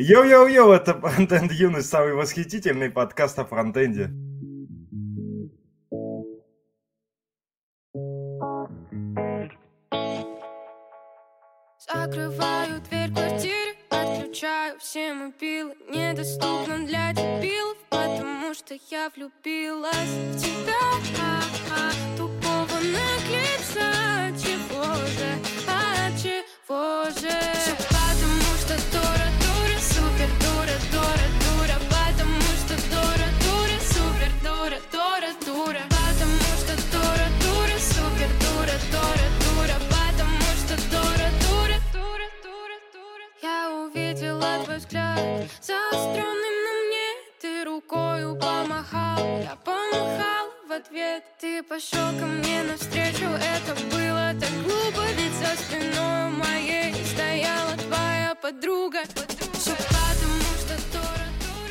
Йоу-йоу-йоу, это Фронтенд Юность, самый восхитительный подкаст о фронтенде. Закрываю дверь квартиры, отключаю все мобилы. Недоступно для дебилов, потому что я влюбилась в тебя. Тупого наглеца, чего же, а чего же заостренным на мне Ты рукою помахал, я помахал в ответ Ты пошел ко мне навстречу, это было так глупо Ведь за спиной моей стояла твоя подруга. Все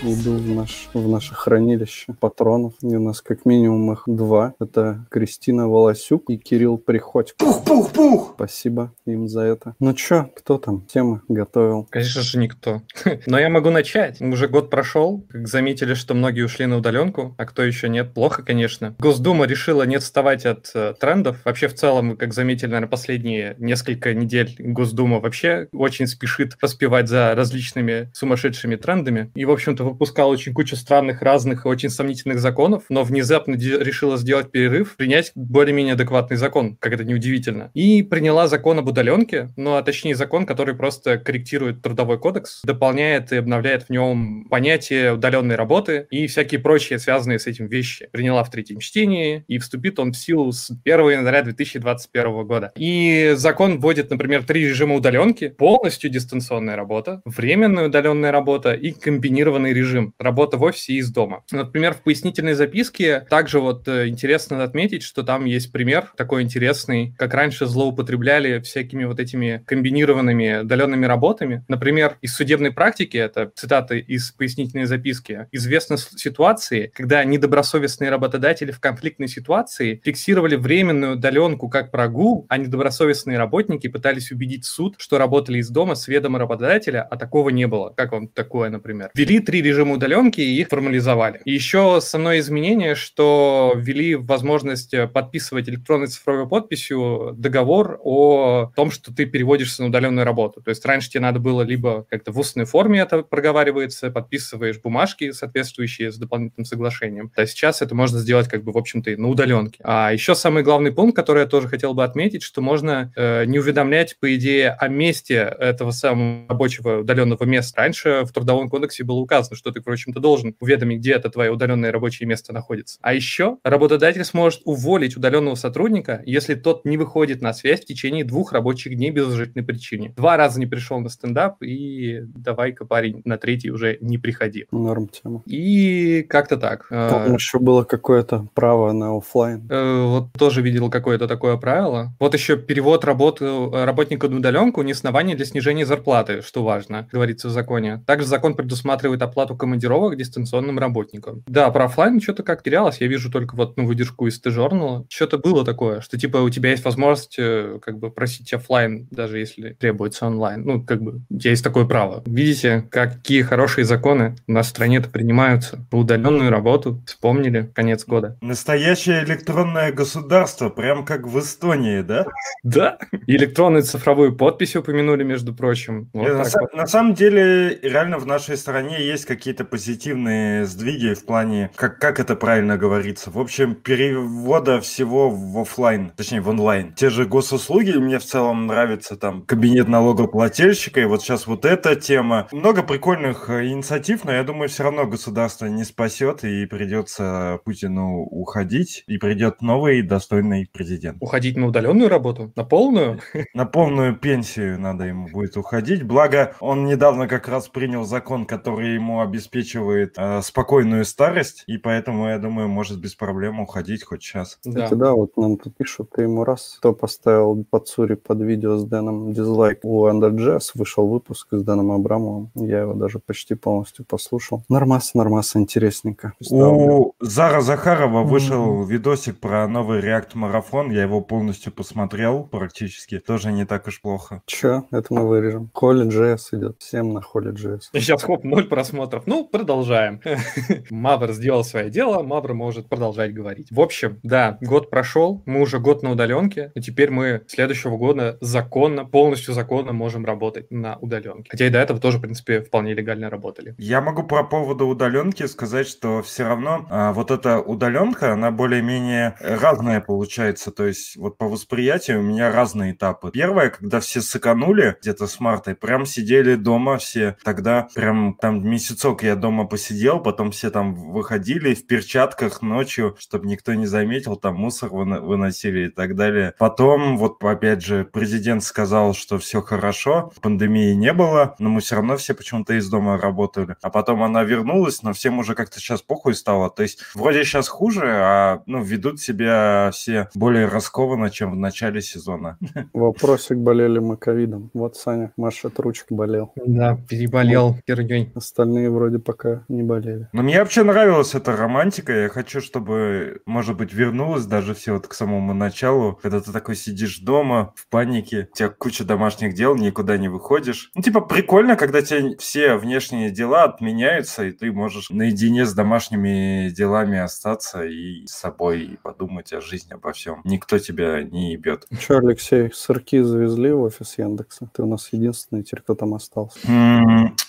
Иду в, наш, в наше хранилище патронов. И у нас как минимум их два. Это Кристина Волосюк и Кирилл Приходько. Пух-пух-пух! Спасибо им за это. Ну чё, кто там темы готовил? Конечно же, никто. Но я могу начать. Уже год прошел. Как заметили, что многие ушли на удаленку, а кто еще нет, плохо, конечно. Госдума решила не отставать от э, трендов. Вообще, в целом, как заметили, наверное, последние несколько недель Госдума вообще очень спешит поспевать за различными сумасшедшими трендами. И, в общем-то, выпускала очень кучу странных, разных очень сомнительных законов, но внезапно решила сделать перерыв, принять более-менее адекватный закон, как это неудивительно. И приняла закон об удаленке, ну, а точнее закон, который просто корректирует трудовой кодекс, дополняет и обновляет в нем понятие удаленной работы и всякие прочие связанные с этим вещи. Приняла в третьем чтении, и вступит он в силу с 1 января 2021 года. И закон вводит, например, три режима удаленки, полностью дистанционная работа, временная удаленная работа и комбинированный режим работа в офисе и из дома. Например, в пояснительной записке также вот э, интересно отметить, что там есть пример такой интересный, как раньше злоупотребляли всякими вот этими комбинированными удаленными работами. Например, из судебной практики, это цитата из пояснительной записки, известны ситуации, когда недобросовестные работодатели в конфликтной ситуации фиксировали временную удаленку как прогул, а недобросовестные работники пытались убедить суд, что работали из дома с ведома работодателя, а такого не было. Как вам такое, например? Ввели три режима удаленки и их формализовали. Еще основное изменение, что ввели возможность э, подписывать электронной цифровой подписью договор о том, что ты переводишься на удаленную работу. То есть раньше тебе надо было либо как-то в устной форме это проговаривается, подписываешь бумажки, соответствующие с дополнительным соглашением. А сейчас это можно сделать как бы, в общем-то, на удаленке. А еще самый главный пункт, который я тоже хотел бы отметить, что можно э, не уведомлять, по идее, о месте этого самого рабочего удаленного места. Раньше в Трудовом кодексе было указано, что ты, в общем-то, должен уведомить, где это твое удаленное рабочее место находится. А еще работодатель сможет уволить удаленного сотрудника, если тот не выходит на связь в течение двух рабочих дней без уважительной причины. Два раза не пришел на стендап, и давай-ка, парень, на третий уже не приходи. Норм тема. И как-то так. Там Э, еще было какое-то право на оффлайн. Э, Вот тоже видел какое-то такое правило. Вот еще перевод работы, работника на удаленку не основание для снижения зарплаты, что важно, говорится в законе. Также закон предусматривает оплату командировок дистанционным работникам. Да, про оффлайн что-то как терялось. Я вижу только вот ну, выдержку из T-Journal. Что-то было такое, что типа у тебя есть возможность э, как бы просить оффлайн, даже если требуется онлайн. Ну, как бы у тебя есть такое право. Видите, какие хорошие законы у нас в стране-то принимаются. По удаленную работу вспомнили конец года. Настоящее электронное государство, прям как в Эстонии, да? Да, электронную цифровую подпись упомянули, между прочим. Вот Э, на, самом деле, реально в нашей стране есть какие-то позитивные сдвиги в плане, как, как это правильно говорится, в общем, перевода всего в оффлайн, точнее в онлайн. Те же госуслуги мне в целом нравятся, там, кабинет налогоплательщика, и вот сейчас вот эта тема. Много прикольных э, инициатив, но я думаю, все равно государство не спасет, и придется Путину уходить, и придет новый достойный президент. Уходить на удаленную работу? На полную? На полную пенсию надо ему будет уходить. Благо, он недавно как раз принял закон, который ему обеспечивает э, спокойную старость, и поэтому, я думаю, может без проблем уходить хоть сейчас. Кстати, да. вот нам тут пишут, ты ему раз, кто поставил под Сури под видео с Дэном дизлайк. У Underjazz вышел выпуск с Дэном Абрамовым, я его даже почти полностью послушал. Нормас, нормас, интересненько. У Зара Захарова вышел видосик про новый React марафон, я его полностью посмотрел практически, тоже не так уж плохо. Че, это мы вырежем. Холли JS идет, всем на Холли JS. Сейчас хоп, ноль просмотров. Ну, продолжаем. Мавр сделал свое дело, Мавр может продолжать говорить. В общем, да, год прошел, мы уже год на удаленке, и теперь мы следующего года законно, полностью законно можем работать на удаленке. Хотя и до этого тоже, в принципе, вполне легально работали. Я могу по поводу удаленки сказать, что все равно а, вот эта удаленка, она более-менее разная получается. То есть вот по восприятию у меня разные этапы. Первое, когда все сыканули где-то с марта, прям сидели дома все. Тогда прям там месяцок я дома посидел, потом все там выходили в перчатках ночью, чтобы никто не заметил, там мусор выносили и так далее. Потом вот опять же президент сказал, что все хорошо, пандемии не было, но мы все равно все почему-то из дома работали. А потом она вернулась, но всем уже как-то сейчас похуй стало. То есть вроде сейчас хуже, а ну, ведут себя все более раскованно, чем в начале сезона. Вопросик, болели мы ковидом. Вот Саня машет ручки, болел. Да, переболел херней. Остальные вроде пока не болели. Но мне вообще нравилась эта романтика. Я хочу, чтобы, может быть, вернулась даже все вот к самому началу, когда ты такой сидишь дома в панике, у тебя куча домашних дел, никуда не выходишь. Ну, типа, прикольно, когда тебе все внешние дела отменяются, и ты можешь наедине с домашними делами остаться и с собой и подумать о жизни, обо всем. Никто тебя не ебет. Че, Алексей, сырки завезли в офис Яндекса? Ты у нас единственный теперь, кто там остался.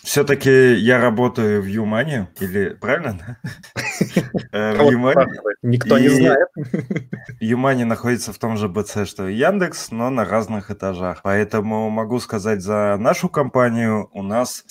Все-таки я работаю в Юмане, или правильно? Э, в Юмане. Никто не знает. Юмани находится в том же БЦ, что и Яндекс, но на разных этажах. Поэтому могу сказать за нашу компанию, у нас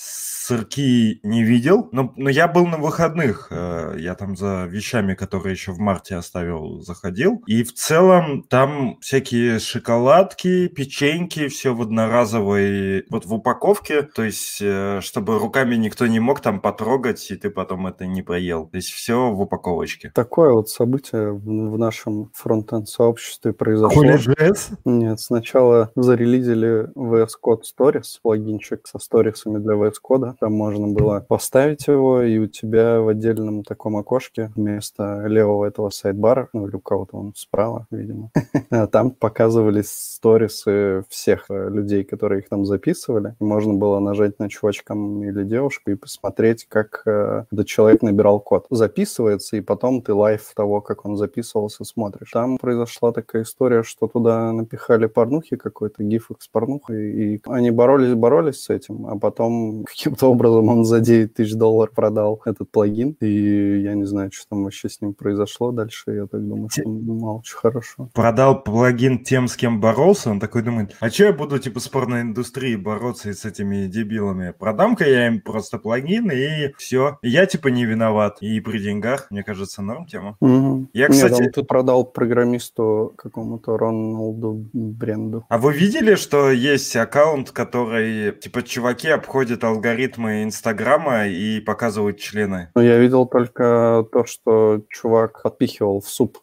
сырки не видел, но, но я был на выходных. Э, я там за вещами, которые еще в марте оставил, заходил. И в целом там всякие шоколадки, печеньки, все в одноразовой, вот в упаковке. То есть, э, чтобы руками никто не мог там потрогать, и ты потом это не проел. То есть все в упаковочке. Такое вот событие в нашем фронтенд сообществе произошло. JS? Нет, сначала зарелизили VS Code Stories, плагинчик со сторисами для VS Code. Там можно было поставить его, и у тебя в отдельном таком окошке вместо левого этого сайдбара, ну или у кого-то он справа, видимо, там показывались сторисы всех э, людей, которые их там записывали. Можно было нажать на чувачкам или девушку и посмотреть, как э, этот человек набирал код. Записывается, и потом ты live того, как он записывался, смотришь. Там произошла такая история, что туда напихали порнухи какой-то, гифок с порнухой, и они боролись-боролись с этим, а потом каким-то образом он за 9 тысяч долларов продал этот плагин, и я не знаю, что там вообще с ним произошло дальше, я так думаю, что мало чего хорошо. Продал плагин тем, с кем боролся, он такой думает, а что я буду типа с порноиндустрией бороться и с этими дебилами? Продам-ка я им просто плагин, и все. Я типа не виноват. И при деньгах, мне кажется, норм тема. Угу. Я, кстати... Нет, он тут продал программисту какому-то Роналду бренду. А вы видели, что есть аккаунт, который, типа, чуваки обходят алгоритм алгоритмы Инстаграма и показывают члены. Ну, я видел только то, что чувак подпихивал в суп.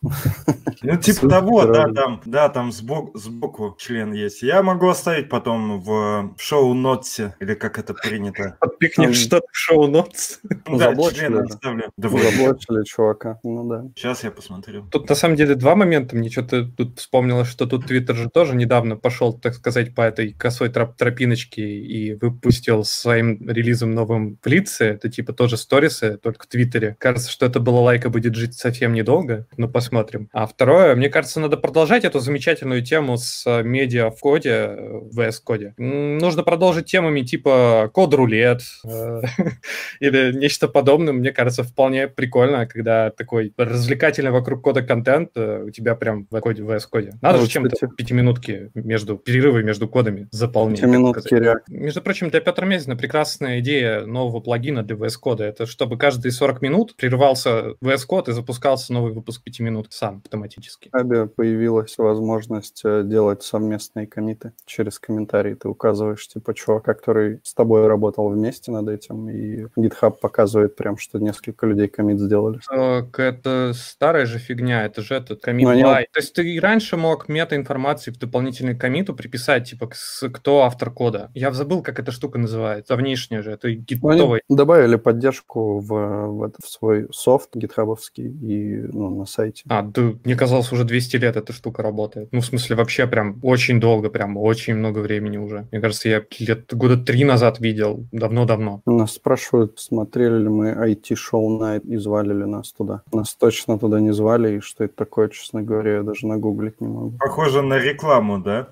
Ну, типа того, да, там, да, там сбоку, сбоку член есть. Я могу оставить потом в шоу-нотсе, или как это принято. Подпихнешь что-то в шоу-нотс? Да, член оставлю. Заблочили чувака, ну да. Сейчас я посмотрю. Тут на самом деле два момента. Мне что-то тут вспомнилось, что тут Твиттер же тоже недавно пошел, так сказать, по этой косой тропиночке и выпустил своим релизом новым в лице, это типа тоже сторисы, только в Твиттере. Кажется, что это было лайка будет жить совсем недолго, но посмотрим. А второе, мне кажется, надо продолжать эту замечательную тему с э, медиа в коде, в VS коде. Нужно продолжить темами типа код-рулет э, или нечто подобное. Мне кажется, вполне прикольно, когда такой развлекательный вокруг кода контент э, у тебя прям в коде, в VS коде. Надо же чем-то пятиминутки между перерывы между кодами заполнить. Пятиминутки, Между прочим, для Петра Мезина прекрасно интересная идея нового плагина для VS Code. Это чтобы каждые 40 минут прерывался VS Code и запускался новый выпуск 5 минут сам автоматически. В Абе появилась возможность э, делать совместные комиты через комментарии. Ты указываешь, типа, чувака, который с тобой работал вместе над этим, и GitHub показывает прям, что несколько людей комит сделали. Так, это старая же фигня, это же этот комит они. То есть ты и раньше мог мета-информации в дополнительный комиту приписать, типа, кто автор кода. Я забыл, как эта штука называется. Внешняя же, это Ну, они гитовая. добавили поддержку в, в, это- в свой софт гитхабовский и ну, на сайте. А, да, мне казалось, уже 200 лет эта штука работает. Ну, в смысле, вообще прям очень долго, прям очень много времени уже. Мне кажется, я лет года три назад видел, давно-давно. Нас спрашивают, смотрели ли мы IT-шоу Night и звали ли нас туда. Нас точно туда не звали, и что это такое, честно говоря, я даже нагуглить не могу. Похоже на рекламу, да?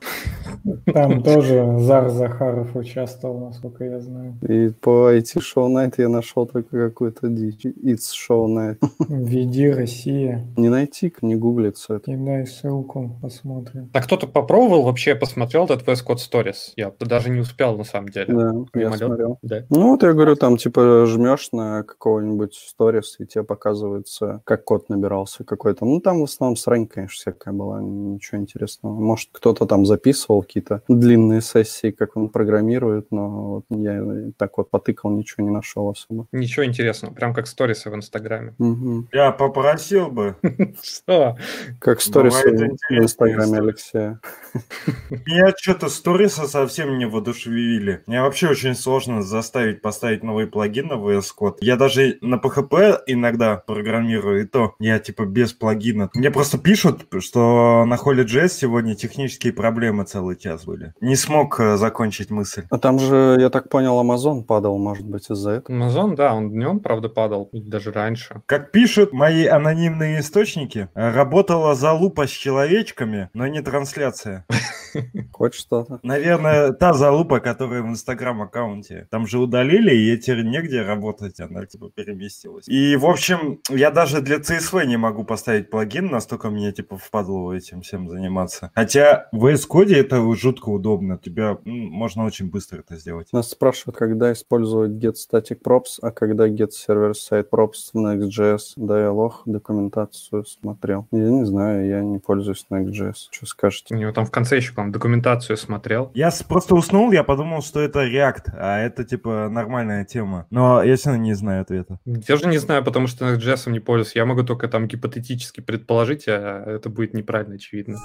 Там тоже Зар Захаров участвовал, насколько я знаю. И по IT-шоу Night я нашел только какую-то дичь. It's Show Night. Введи Россия. Не найти, не гуглится это. Кидай ссылку, посмотрим. А кто-то попробовал вообще, посмотрел этот VS Code Stories? Я даже не успел, на самом деле. Да, я смотрел. Да. Ну, вот я говорю, там, типа, жмешь на какого-нибудь сторис, и тебе показывается, как код набирался какой-то. Ну, там в основном срань, конечно, всякая была, ничего интересного. Может, кто-то там записывал какие-то длинные сессии, как он программирует, но вот я так вот потыкал, ничего не нашел особо. Ничего интересного, прям как сторисы в Инстаграме. Мгм. Я попросил бы. Что? Как сторисы в Инстаграме. Алексея. Меня что-то сторисы совсем не воодушевили. Мне вообще очень сложно заставить поставить новый плагин на VS Code. Я даже на PHP иногда программирую, и то я типа без плагина. Мне просто пишут, что на Holy.js сегодня технические проблемы целый час были. Не смог э, закончить мысль. А там же, я так понял, Amazon падал, может быть, из-за этого. Amazon, да, он днем, правда, падал, даже раньше. Как пишут мои анонимные источники, работала залупа с человечками, но не трансляция. Хоть что-то. Наверное, та залупа, которая в инстаграм-аккаунте. Там же удалили, и теперь негде работать, она типа переместилась. И, в общем, я даже для CSV не могу поставить плагин, настолько мне типа впадло этим всем заниматься. Хотя в VS Code это жутко удобно, тебя м, можно очень быстро это сделать. Нас спрашивают, когда использовать get static props, а когда get server side props в Next.js. Лох, документацию смотрел. Я не знаю, я не пользуюсь Next.js. Что скажете? У него там в конце еще, по-моему, документацию смотрел. Я просто уснул, я подумал, что это React, а это типа нормальная тема. Но я все равно не знаю ответа. Я же не знаю, потому что JS не пользуюсь. Я могу только там гипотетически предположить, а это будет неправильно, очевидно.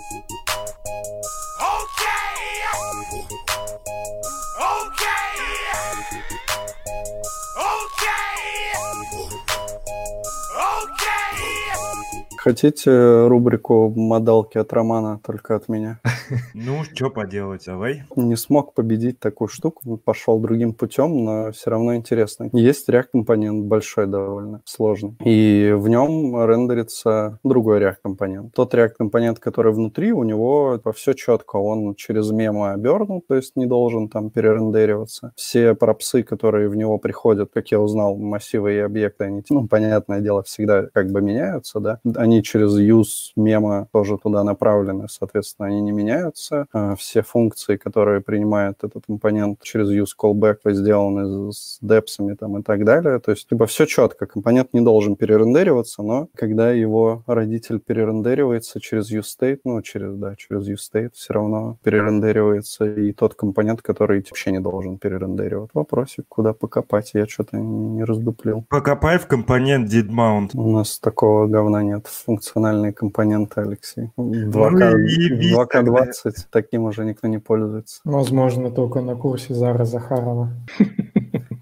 Хотите рубрику «Модалки от Романа» только от меня? Ну, что поделать, давай. Не смог победить такую штуку, пошел другим путем, но все равно интересно. Есть React-компонент большой довольно, сложный. И в нем рендерится другой React-компонент. Тот React-компонент, который внутри, у него все четко. Он через мемо обернут, то есть не должен там перерендериваться. Все пропсы, которые в него приходят, как я узнал, массивы и объекты, они, ну, понятное дело, всегда как бы меняются, да. Они через use мема тоже туда направлены, соответственно, они не меняются. А Все функции, которые принимает этот компонент через use callback, сделаны с депсами там и так далее. То есть, либо все четко, компонент не должен перерендериваться, но когда его родитель перерендеривается через useState, ну, через, да, через useState, все равно перерендеривается и тот компонент, который вообще не должен перерендеривать. Вопросик, куда покопать, я что-то не раздуплил. Покопай в компонент didmount. У нас такого говна нет. Функциональные компоненты, Алексей. Ну 2К, и ебись 2К20 таким уже никто не пользуется. Возможно, только на курсе Зара Захарова.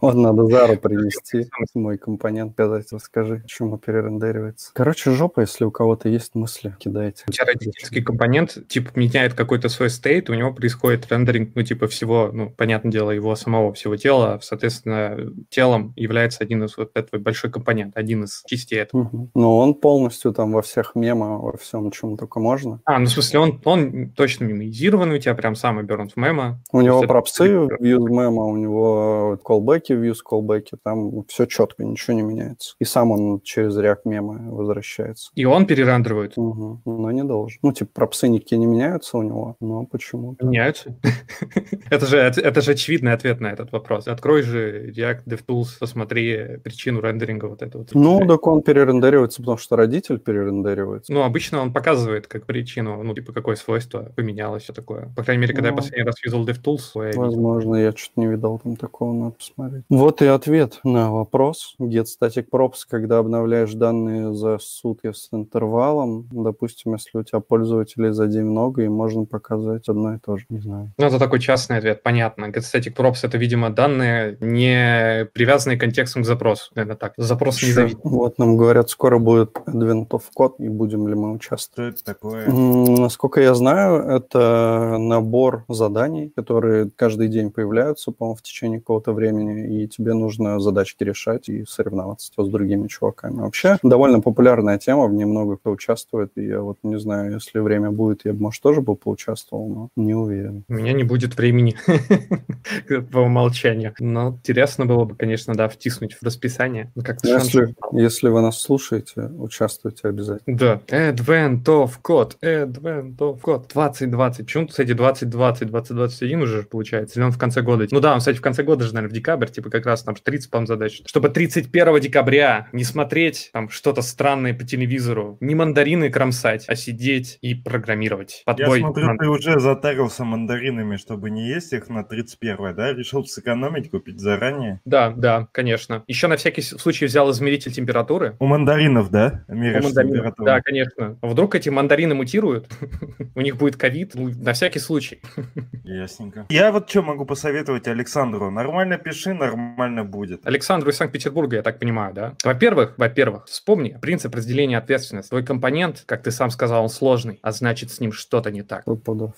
Вот надо Зару принести, мой компонент, сказать, расскажи, почему перерендеривается. Короче, жопа, если у кого-то есть мысли, кидайте. У тебя родительский компонент, типа, меняет какой-то свой стейт, у него происходит рендеринг, ну, типа, всего, ну, понятное дело, его самого всего тела, соответственно, телом является один из вот этого большой компонент, один из частей этого. Мгм. Но он полностью там во всех мемах, во всем, чем только можно. А, ну, в смысле, он, он точно мемоизированный, у тебя прям сам обернут в мемо. У него пропсы в use мема, у него колбеки use callback, там все четко, ничего не меняется. И сам он через React мемы возвращается. И он перерендеривает. Мгм. Но не должен. Ну, типа, пропсы никакие не меняются у него, но почему? Меняются. это, же, это же очевидный ответ на этот вопрос. Открой же React DevTools, посмотри причину рендеринга вот этого. Ну, так он перерендеривается, потому что родитель перерендеривается. Ну, обычно он показывает как причину, ну, типа, какое свойство поменялось, все такое. По крайней мере, когда я Ну, последний раз юзал DevTools. Возможно, я что-то не видал там такого, надо посмотреть. Вот и ответ на вопрос. Get static props, когда обновляешь данные за сутки с интервалом, допустим, если у тебя пользователей за день много, и можно показать одно и то же, не знаю. Ну, это такой частный ответ, понятно. Get static props — это, видимо, данные, не привязанные контекстом к запросу. Наверное, так. Запрос не зависит. Вот нам говорят, скоро будет Advent of Code, и будем ли мы участвовать. Что это такое? Насколько я знаю, это набор заданий, которые каждый день появляются, по-моему, в течение какого-то времени, и тебе нужно задачки решать и соревноваться с другими чуваками. Вообще, довольно популярная тема, в ней много кто участвует, и я вот не знаю, если время будет, я бы, может, тоже бы поучаствовал, но не уверен. У меня не будет времени по умолчанию. Но интересно было бы, конечно, да, втиснуть в расписание. Ну, Если, если вы нас слушаете, участвуйте обязательно. Да. Advent of Code, Advent of Code 2020. Почему, кстати, 2020, 2021 уже получается? Или он в конце года? Ну да, он, кстати, в конце года же, наверное, в декабрь, типа как раз там 30, по задач. Чтобы 31 декабря не смотреть там что-то странное по телевизору, не мандарины кромсать, а сидеть и программировать. Под Я смотрю, Ман- ты уже затарился мандаринами, чтобы не есть их на 31 да? Решил сэкономить, купить заранее. Да, да, конечно. Еще на всякий случай взял измеритель температуры. У мандаринов, да? Меряешь У мандаринов. Да, конечно. Вдруг эти мандарины мутируют, у них будет ковид, ну, на всякий случай. Ясненько. Я вот что могу посоветовать Александру. Нормально пиши, нормально будет. Александру из Санкт-Петербурга, я так понимаю, да? Во-первых, во-первых, вспомни принцип разделения ответственности. Твой компонент, как ты сам сказал, он сложный, а значит, с ним что-то не так.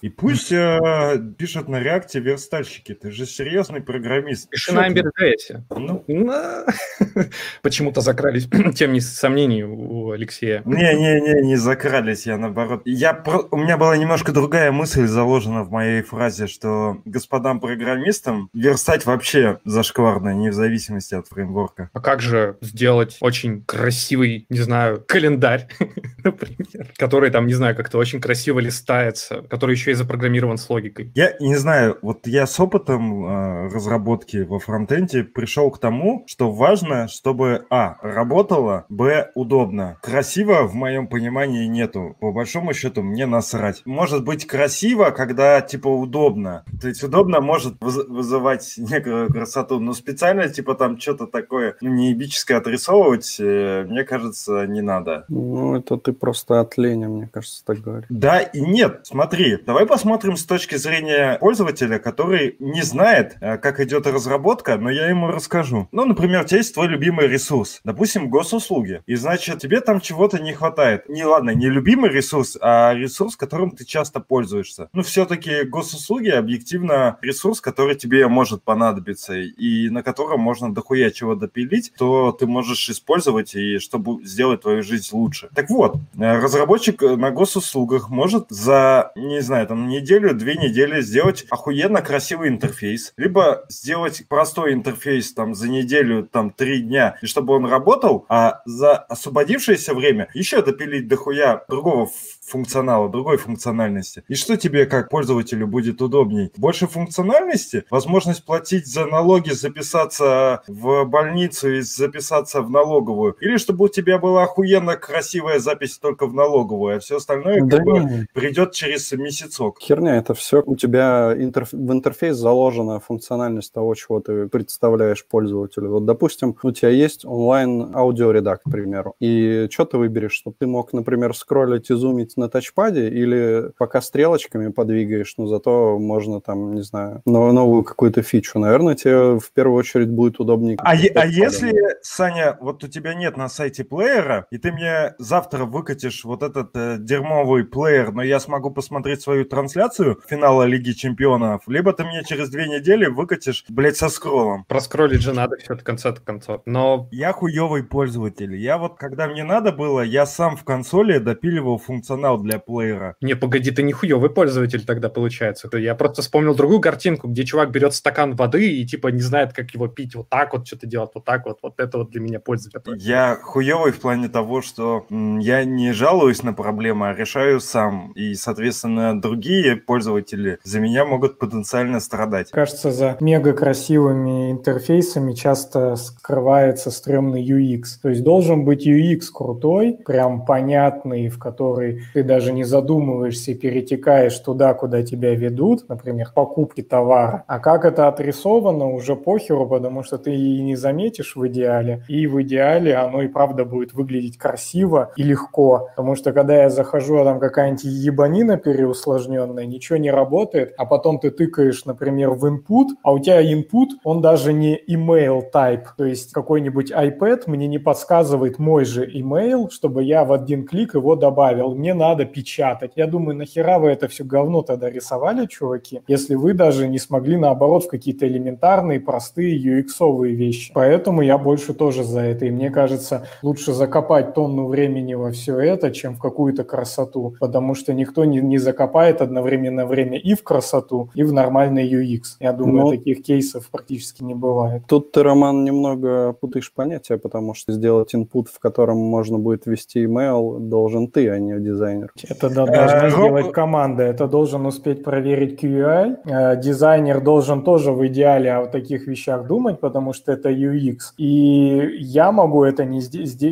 И пусть э, пишут на реакте верстальщики. Ты же серьезный программист. Пиши на ты? Эмберджесе. Ну. Почему-то закрались тем сомнений у Алексея. Не-не-не, не закрались, я наоборот. Я про- У меня была немножко другая мысль заложена в моей фразе, что господам программистам верстать вообще зашкварно, не в зависимости от фреймворка. А как же сделать очень красивый, не знаю, календарь, например, который там, не знаю, как-то очень красиво листается, который еще и запрограммирован с логикой. Я не знаю, вот я с опытом э, разработки во фронтенде пришел к тому, что важно, чтобы а. работало, б. удобно. Красиво в моем понимании нету. По большому счету мне насрать. Может быть красиво, когда типа удобно. То есть удобно может выз- вызывать некую красоту, но специально типа там что-то такое ну, неебическое отрисовывать, э, мне кажется, не надо. Ну, это ты просто от лени, мне кажется, так говоришь. Да и нет. Смотри, давай посмотрим с точки зрения пользователя, который не знает, э, как идет разработка, но я ему расскажу. Ну, например, у тебя есть твой любимый ресурс, допустим, госуслуги, и значит, тебе там чего-то не хватает. Не, ладно, не любимый ресурс, а ресурс, которым ты часто пользуешься. Ну, все-таки госуслуги объективно ресурс, который тебе может понадобиться, и на котором можно дохуя чего допилить, то ты можешь использовать, и чтобы сделать твою жизнь лучше. Так вот, э, разработчик э, на госуслугах может за, не знаю, там неделю, две недели сделать охуенно красивый интерфейс, либо сделать простой интерфейс там за неделю, там три дня, и чтобы он работал, а за освободившееся время еще допилить дохуя другого функционала, другой функциональности. И что тебе как пользователю будет удобней? Больше функциональности? Возможность платить за налоги, записаться в больницу и записаться в налоговую? Или чтобы у тебя была охуенно красивая запись только в налоговую, а все остальное Да как бы придет через месяцок? херня, это все у тебя интерф- в интерфейс заложена функциональность того, чего ты представляешь пользователю. Вот, допустим, у тебя есть онлайн аудиоредакт, к примеру, и что ты выберешь, чтобы ты мог, например, скроллить и зумить на тачпаде, или пока стрелочками подвигаешь, но зато можно там, не знаю, но- новую какую-то фичу. Наверное, тебе в первую очередь будет удобнее. А, е- а если, Саня, вот у тебя нет на сайте плеера, и ты мне завтра выкатишь вот этот э, дерьмовый плеер, но я смогу посмотреть свою трансляцию финала Лиги Чемпионов, либо ты мне через две недели выкатишь, блядь, со скроллом. Проскроллить же надо все в конце концов. Но Я хуёвый пользователь. Я вот, когда мне надо было, я сам в консоли допиливал функционал для плеера. Не, погоди, ты не хуёвый пользователь тогда получается. Я просто вспомнил другую картинку, где чувак берет стакан воды и типа не знает, как его пить, вот так вот что-то делать, вот так вот. Вот это вот для меня пользователь. Я хуёвый в плане того, что я не жалуюсь на проблемы, а решаю сам. И, соответственно, другие пользователи за меня могут потенциально страдать. Кажется, за мега красивыми интерфейсами часто скрывается стрёмный UX. То есть должен быть UX крутой, прям понятный, в который ты даже не задумываешься и перетекаешь туда, куда тебя ведут, например, покупки товара. А как это отрисовано, уже похеру, потому что ты и не заметишь в идеале, и в идеале оно и правда будет выглядеть красиво и легко, потому что когда я захожу, а там какая-нибудь ебанина переусложненная, ничего не работает, а потом ты тыкаешь, например, в input, а у тебя input, он даже не email type, то есть какой-нибудь iPad мне не подсказывает мой же email, чтобы я в один клик его добавил. Мне надо печатать. Я думаю, нахера вы это все говно тогда рисовали, чуваки, если вы даже не смогли, наоборот, в какие-то элементарные, простые UX-овые вещи. Поэтому я больше тоже за это. И мне кажется, лучше закопать тонну времени во все это, чем в какую-то красоту. Потому что никто не, не закопает одновременно время и в красоту, и в нормальный UX. Я думаю, Но... таких кейсов практически не бывает. Тут ты, Роман, немного путаешь понятия, потому что сделать input, в котором можно будет ввести email, должен ты, а не дизайнер. Это да, должна э, сделать команда. Это должен успеть проверить QI. Э, дизайнер должен тоже в идеале о таких вещах думать, потому что это UX. И я могу это не,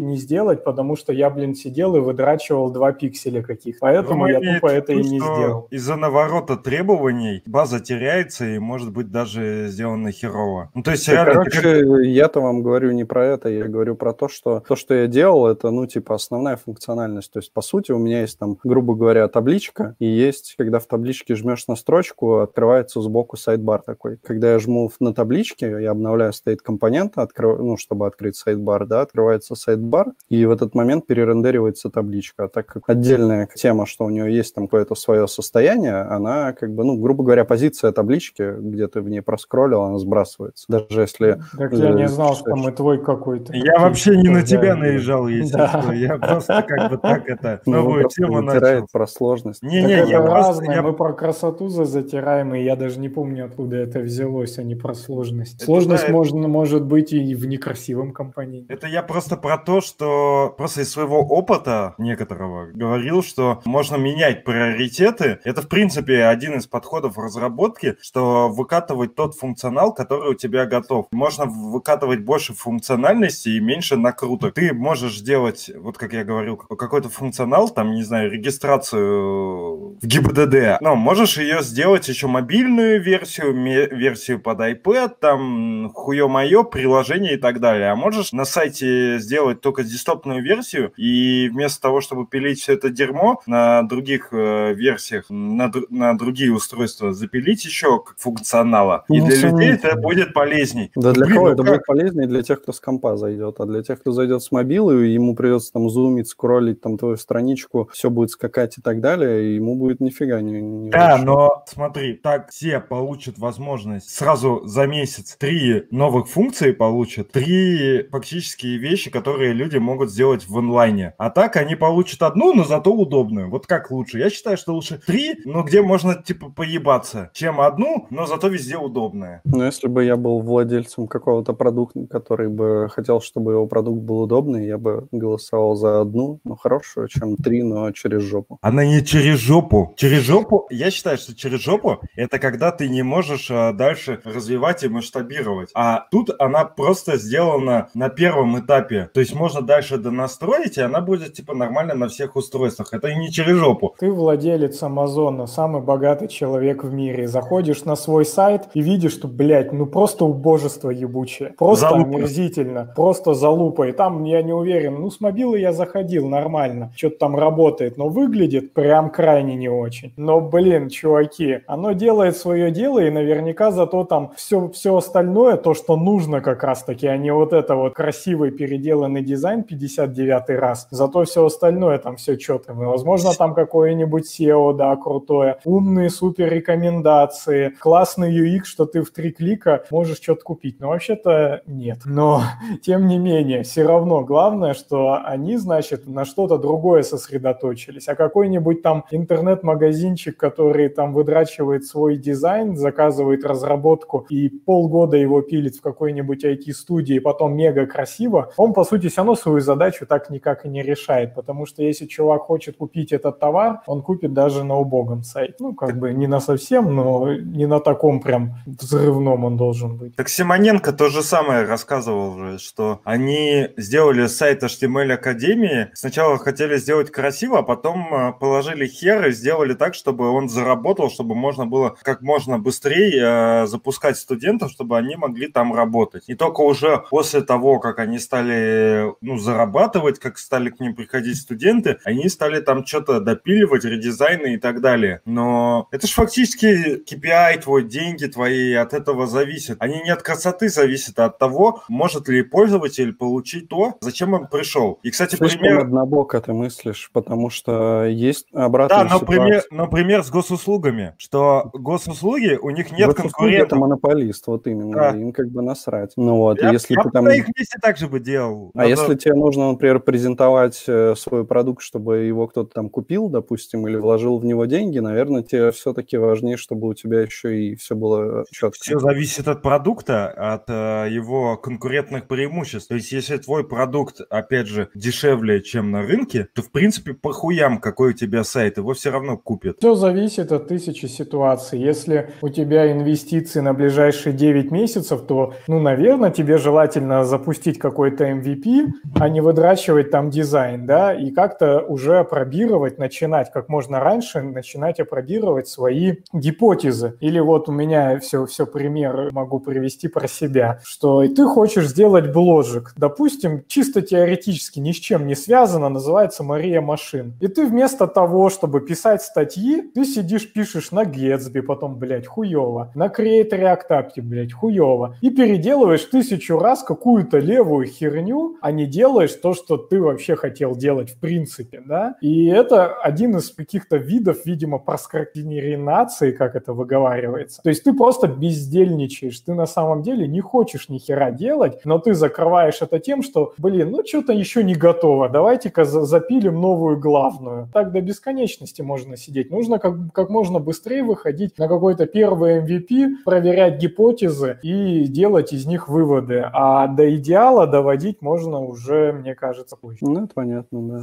не сделать, потому что я, блин, сидел и выдрачивал два пикселя каких. Поэтому я тупо это и не сделал. Из-за наворота требований база теряется и может быть даже сделана херово. Ну, то есть, реально... Короче, я-то вам говорю не про это, я говорю про то, что то, что я делал, это, ну, типа, основная функциональность. То есть, по сути, у меня есть там, грубо говоря, табличка, и есть, когда в табличке жмешь на строчку, открывается сбоку сайдбар такой. Когда я жму на табличке, я обновляю стоит компонента, открыв... ну, чтобы открыть сайдбар, да, открывается сайдбар, и в этот момент перерендеривается табличка. А так как отдельная тема, что у нее есть там какое-то свое состояние, она как бы, ну, грубо говоря, позиция таблички, где ты в ней проскроллил, она сбрасывается. Даже если... Так я не знал, что мы твой какой-то. Я вообще не на тебя наезжал, если что. Я просто как бы так это ну, новую тему начал. про сложность. Не-не, я разное. Мы про красоту затираем, и я даже не помню, откуда это взялось, а не про сложность. Сложность можно, может быть и в некрасивом компоненте. Это я просто про то, что просто из своего опыта некоторого говорил, что можно менять приоритеты. Это, в принципе, один из подходов в разработке, что выкатывать тот функционал, который у тебя готов. Можно выкатывать больше функциональности и меньше накруток. Ты можешь делать, вот как я говорил, какой-то функционал, там, не знаю, регистрацию в ГИБДД, но можешь ее сделать еще мобильную версию, версию под iPad, там, хуе-мое, приложение и так далее. А можешь на сайте сделать только десктопную версию, и вместо того, чтобы пилить все это дерьмо на других э, версиях, на, на другие устройства, запилить еще функционала. И ну, для людей это будет полезней. Да для Блин, кого ну это как? будет полезнее? Для тех, кто с компа зайдет. А для тех, кто зайдет с мобилы, ему придется там зумить, скроллить там твою страничку, все будет скакать и так далее, и ему будет нифига не, не Да, лучше. но смотри, так все получат возможность сразу за месяц три новых функции получат, три фактические вещи, которые люди могут сделать в онлайне. А так они получат одну, но зато удобную. Вот как лучше? Я считаю, что лучше три, но где можно типа поебаться, чем одну, но зато везде удобная. Ну, если бы я был владельцем какого-то продукта, который бы хотел, чтобы его продукт был удобный, я бы голосовал за одну, но хорошую, чем три, но через жопу. Она не через жопу. Через жопу, я считаю, что через жопу это когда ты не можешь а, дальше развивать и масштабировать. А тут она просто сделана на первом этапе. То есть можно дальше донастроить, и она будет типа нормально на всех устройствах. Это не через жопу. Ты владелец Амазона, самый богатый человек в мире. Заходишь на свой сайт и видишь, что, блядь, ну просто убожество ебучее. Просто залупа. омерзительно. Просто залупа. И там, я не уверен, ну с мобилы я заходил нормально. Что-то там работает, но выглядит прям крайне не очень. Но, блин, чуваки, оно делает свое дело, и наверняка зато там все, все остальное, то, что нужно как раз-таки, а не вот это вот красивый переделанный дизайн 59 раз. Зато все остальное там все четко. Возможно, там какое-нибудь SEO, да, крутое. Умные супер рекомендации. Классный UX, что ты в три клика можешь что-то купить. Но вообще-то нет. Но, тем не менее, все равно главное, что они, значит, на что-то другое сосредоточились. А какой-нибудь там интернет-магазинчик, который там выдрачивает свой дизайн, заказывает разработку и полгода его пилит в какой-нибудь IT-студии, потом мега красиво, он, по сути, все равно свою задачу так никак и не решает, потому что если чувак хочет купить этот товар, он купит даже на убогом сайте. Ну, как бы не на совсем, но не на таком прям взрывном он должен быть. Так Симоненко то же самое рассказывал же, что они сделали сайт HTML Академии, сначала хотели сделать красиво, а потом э, положили хер и сделали так, чтобы он заработал, чтобы можно было как можно быстрее э, запускать студентов студентов, чтобы они могли там работать. И только уже после того, как они стали ну, зарабатывать, как стали к ним приходить студенты, они стали там что-то допиливать, редизайны и так далее. Но это же фактически KPI, твой деньги твои от этого зависят. Они не от красоты зависят, а от того, может ли пользователь получить то, зачем он пришел. И, кстати, Слишком пример... однобоко ты мыслишь, потому что есть обратная Да, но ситуация. пример, например, с госуслугами, что госуслуги, у них нет конкурентов. это монополист, вот именно, Да. им как бы насрать. Ну вот, Я, если я ты бы там... на их месте так же бы делал. А Надо- если тебе нужно, например, презентовать э, свой продукт, чтобы его кто-то там купил, допустим, или вложил в него деньги, наверное, тебе все-таки важнее, чтобы у тебя еще и все было четко. Все зависит от продукта, от э, его конкурентных преимуществ. То есть, если твой продукт, опять же, дешевле, чем на рынке, то, в принципе, по хуям, какой у тебя сайт, его все равно купят. Все зависит от тысячи ситуаций. Если у тебя инвестиции на ближайшие 9 месяцев, то, ну, наверное, тебе желательно запустить какой-то MVP, а не выдрачивать там дизайн, да, и как-то уже опробировать, начинать как можно раньше, начинать опробировать свои гипотезы. Или вот у меня все, все пример могу привести про себя, что и ты хочешь сделать бложик, допустим, чисто теоретически ни с чем не связано, называется Мария Машин. И ты вместо того, чтобы писать статьи, ты сидишь, пишешь на Gatsby, потом, блядь, хуево, на Create React блядь, хуево, и переделываешь тысячу раз какую-то левую херню, а не делаешь то, что ты вообще хотел делать в принципе, да? И это один из каких-то видов, видимо, прокрастинации, как это выговаривается. То есть ты просто бездельничаешь, ты на самом деле не хочешь ни хера делать, но ты закрываешь это тем, что, блин, ну что-то еще не готово, давайте-ка за- запилим новую главную. Так до бесконечности можно сидеть. Нужно как, как можно быстрее выходить на какой-то первый MVP, проверять гипотезы и делать из них выводы. А до идеала доводить можно уже, мне кажется, позже. Ну, это понятно, да.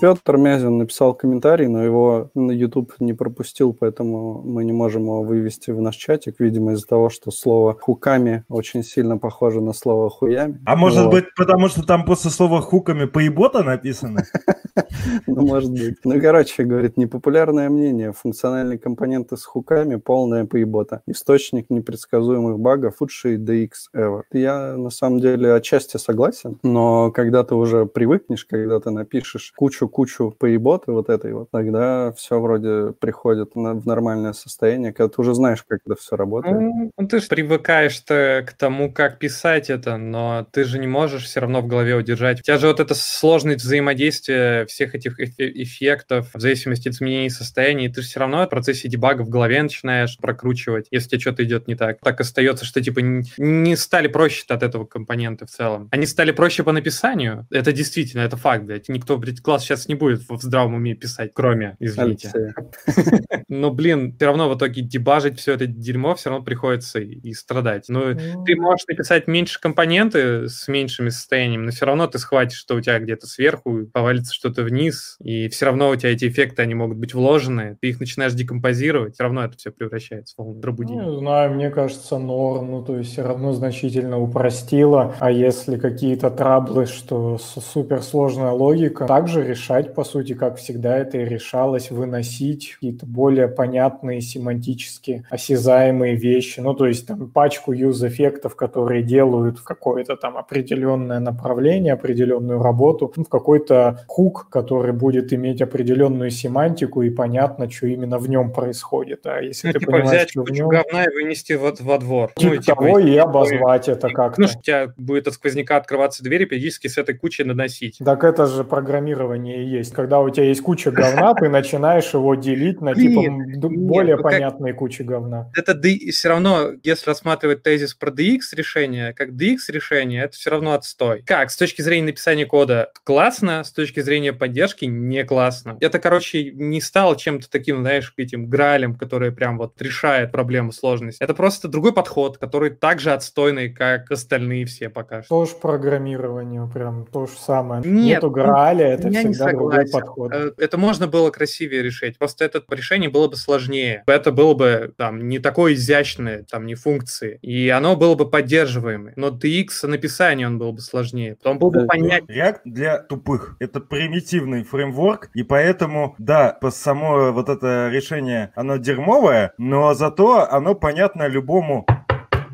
Петр Мязин написал комментарий, но его на YouTube не пропустил, поэтому мы не можем его вывести в наш чатик, видимо, из-за того, что слово «хуками» очень сильно похоже на слово «хуями». А может Вот. быть, потому что там после слова хуками поебота написано? Ну, может быть. Ну, короче, говорит, непопулярное мнение. Функциональные компоненты с хуками – полная поебота. Источник непредсказуемых багов – худший DX ever. Я, на самом деле, отчасти согласен, но когда ты уже привыкнешь, когда ты напишешь кучу-кучу поеботы вот этой вот, тогда все вроде приходит на- в нормальное состояние, когда ты уже знаешь, как это все работает. Ну, ну, ты же привыкаешь-то к тому, как писать это, но ты же не можешь все равно в голове удержать. У тебя же вот эта сложность взаимодействия всех этих эфе- эффектов в зависимости от изменений состояния, и ты же все равно в процессе дебага в голове начинаешь прокручивать, если тебе что-то идет не так. Так остается, что типа не стали проще от этого компоненты в целом. Они стали проще по написанию. Это действительно, это факт, блядь. Никто, блядь, класс сейчас не будет в здравом уме писать, кроме, извините. Но, блин, все равно в итоге дебажить все это дерьмо все равно приходится и, страдать. Ну, ты можешь написать меньше компоненты с меньшими состояниями, но все равно ты схватишь, что у тебя где-то сверху повалится что-то вниз, и все равно у тебя эти эффекты, они могут быть вложены, ты их начинаешь декомпозировать, все равно это все превращается в полную дробудень. Не знаю, мне кажется, норм, ну, то есть все равно значительно упростило, а если какие-то траблы, что суперсложная логика, также решать, по сути, как всегда это и решалось, выносить какие-то более понятные, семантически осязаемые вещи, ну, то есть там пачку юз-эффектов, которые делают в какое-то там определенное направление, определенную работу, ну, в какой-то хук, который будет иметь определенную семантику и понятно, что именно в нем происходит. А если Ну, ты типа понимаешь, взять что в нем... говна и вынести вот во двор. Типа ну, того и и- обозвать это как-то. Ну, у тебя будет от сквозняка открываться дверь и периодически с этой кучей наносить. Так это же программирование и есть. Когда у тебя есть куча говна, ты начинаешь его делить на типа более ну понятные кучи говна. Это все равно, если рассматривать тезис про DX решение, как DX решение, это все равно отстой. Как? С точки зрения написания кода классно, с точки зрения поддержки не классно. Это, короче, не стало чем-то таким, знаешь, этим гралем, который прям вот решает проблему сложности. Это просто другой подход, который также отстойный, как остальные все пока что. Тоже программирование, прям то же самое. Нет, Нету Грааля, это всегда согласен. подход. Э, Это можно было красивее решить. Просто это решение было бы сложнее. Это было бы там не такое изящное, там не функции. И оно было бы поддерживаемое. Но DX написание он был бы сложнее. Потом был бы Да. понятнее. React для тупых. Это примитивный фреймворк, и поэтому, да, по- само вот это решение, оно дерьмовое, но зато оно понятно любому,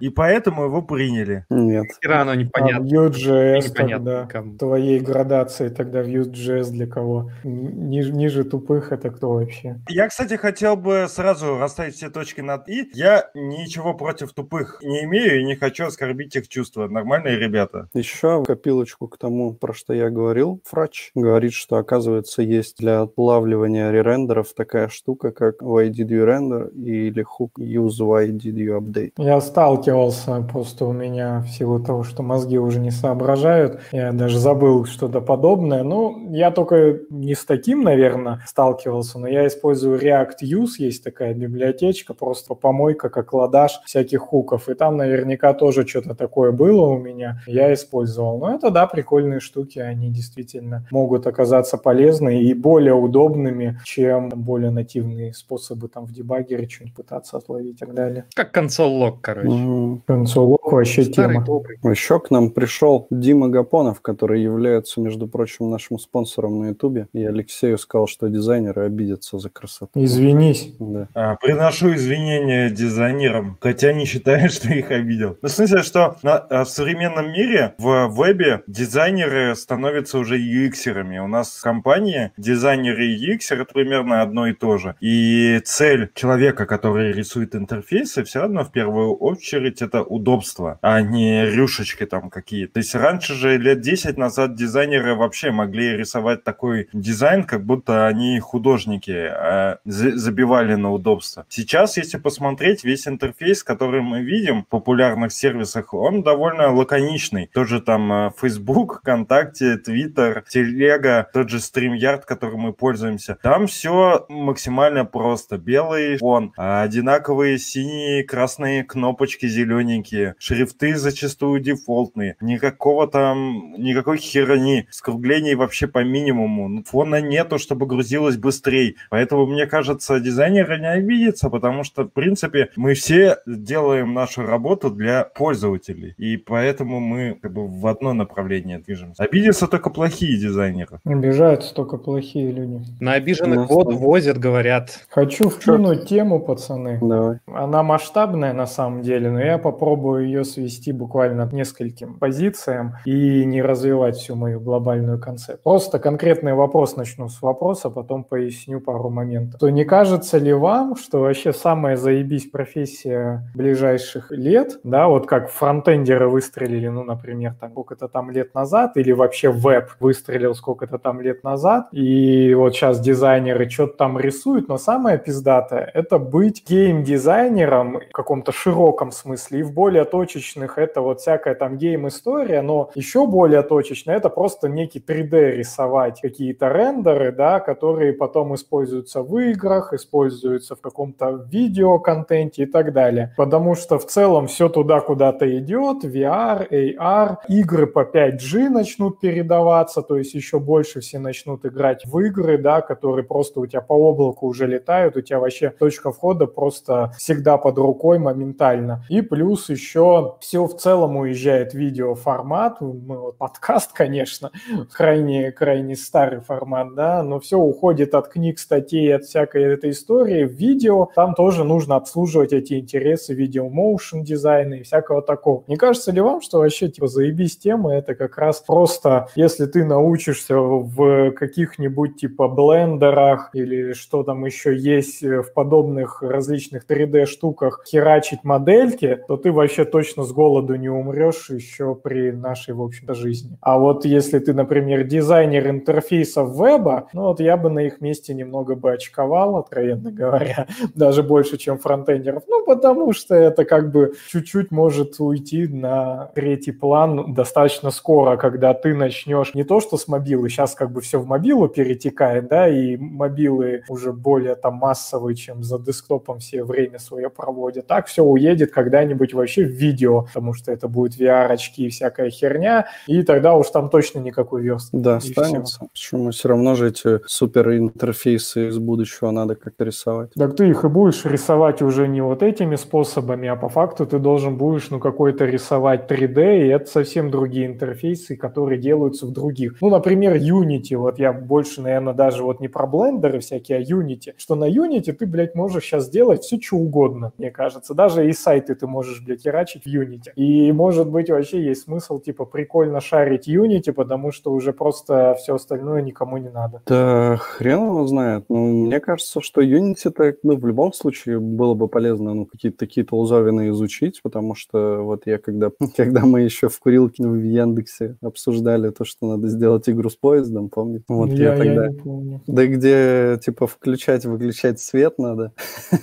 и поэтому его приняли. Нет. Хера оно А непонятно. Vue.js непонятно тогда, никому. твоей градации тогда Vue.js для кого? Н- Ниже, тупых это кто вообще? Я, кстати, хотел бы сразу расставить все точки над «и». Я ничего против тупых не имею и не хочу оскорбить их чувства. Нормальные ребята. Еще копилочку к тому, про что я говорил, Фрач говорит, что, оказывается, есть для отлавливания ререндеров такая штука, как why did you render или hook use why did you update. Я сталкивался, просто у меня в силу того, что мозги уже не соображают, я даже забыл что-то подобное. Ну, я только не с таким, наверное, сталкивался, но я использую React Use, есть такая библиотечка, просто помойка, как ладаш всяких хуков, и там наверняка тоже что-то такое было у меня, я использовал. Но это, да, прикольные штуки, они действительно могут оказаться полезны и более удобными, чем более нативные способы там в дебагере что-нибудь пытаться отловить и так далее. Как консоль-лог, короче. Мгм. Консолок вообще Старый тема. добрый. Еще к нам пришел Дима Гапонов, который является, между прочим, нашим спонсором на Ютубе. И Алексею сказал, что дизайнеры обидятся за красоту. Извинись. Да. А, Приношу извинения дизайнерам, хотя не считаю, что их обидел. Ну, в смысле, что на- а, в современном мире в вебе дизайнеры становятся уже UX-ерами. У нас в компании дизайнеры и UX это примерно одно и то же. И цель человека, который рисует интерфейсы, все равно в первую очередь это удобство, а не рюшечки там какие-то. То есть раньше же лет 10 назад дизайнеры вообще могли рисовать такой дизайн, как будто они художники, а за- забивали на удобство. Сейчас, если посмотреть, весь интерфейс, который мы видим в популярных сервисах, он довольно лаконичный. Тоже там э, Facebook, ВКонтакте, Twitter, Телега, тот же StreamYard, которым мы пользуемся. Там все максимально просто. Белый фон, а одинаковые синие, красные кнопочки зелененькие, шрифты зачастую дефолтные, никакого там, никакой херни, скруглений вообще по минимуму, фона нету, чтобы грузилось быстрее. Поэтому, мне кажется, дизайнеры не обидятся, потому что, в принципе, мы все делаем нашу работу для пользователей, и поэтому мы как бы в одно направление движемся. Обидятся только плохие дизайнеры. Обижаются только плохие люди. На обиженных что? возят, говорят. Хочу вкинуть тему, пацаны. Давай. Она масштабная на самом деле, но я попробую ее свести буквально к нескольким позициям и не развивать всю мою глобальную концепцию. Просто конкретный вопрос начну с вопроса, потом поясню пару моментов. То не кажется ли вам, что вообще самая заебись профессия ближайших лет, да, вот как фронтендеры выстрелили, ну, например, там сколько-то там лет назад, или вообще веб выстрелил сколько-то там лет назад, и вот сейчас дизайнеры что-то там рисуют, но самое пиздатое — это быть гейм-дизайнером в каком-то широком смысле, и в более точечных это вот всякая там гейм-история, но еще более точечно это просто некий 3D рисовать какие-то рендеры, да, которые потом используются в играх, используются в каком-то видеоконтенте и так далее. Потому что в целом все туда куда-то идет, VR, AR, игры по 5G начнут передаваться, то есть еще больше все начнут играть в игры, да, которые просто у тебя по облаку уже летают, у тебя вообще точка входа просто всегда под рукой моментально. И плюс еще все в целом уезжает видеоформат, вот подкаст, конечно, крайне, крайне старый формат, да, но все уходит от книг, статей, от всякой этой истории в видео, там тоже нужно обслуживать эти интересы видео моушен дизайна и всякого такого. Не кажется ли вам, что вообще типа заебись тема, это как раз просто, если ты научишься в каких-нибудь типа блендерах или что там еще есть в подобных различных 3D штуках херачить модельки, то ты вообще точно с голоду не умрешь еще при нашей, в общем-то, жизни. А вот если ты, например, дизайнер интерфейсов веба, ну вот я бы на их месте немного бы очковал, откровенно говоря, даже больше, чем фронтендеров. Ну, потому что это как бы чуть-чуть может уйти на третий план достаточно скоро, когда ты начнешь не то, что с мобилы, сейчас как бы все в мобилу перетекает, да, и мобилы уже более там массовые, чем за десктопом все время свое проводят. Так все уедет, когда когда-нибудь вообще в видео, потому что это будет VR-очки и всякая херня, и тогда уж там точно никакой верстки. Да, останется. Почему? Все равно же эти супер интерфейсы из будущего надо как-то рисовать. Так ты их и будешь рисовать уже не вот этими способами, а по факту ты должен будешь, ну, какой-то рисовать 3D, и это совсем другие интерфейсы, которые делаются в других. Ну, например, Unity, вот я больше, наверное, даже вот не про блендеры всякие, а Unity, что на Unity ты, блядь, можешь сейчас делать все, что угодно, мне кажется. Даже и сайты ты можешь, блядь, херачить в Unity. И, может быть, вообще есть смысл, типа, прикольно шарить Unity, потому что уже просто все остальное никому не надо. Да хрен его знает. Ну, мне кажется, что Unity-то, ну, в любом случае было бы полезно, ну, какие-то такие толзовины изучить, потому что вот я когда, когда мы еще в курилке в Яндексе обсуждали то, что надо сделать игру с поездом, помните? Вот я, я тогда... я не помню. Да где, типа, включать-выключать свет надо.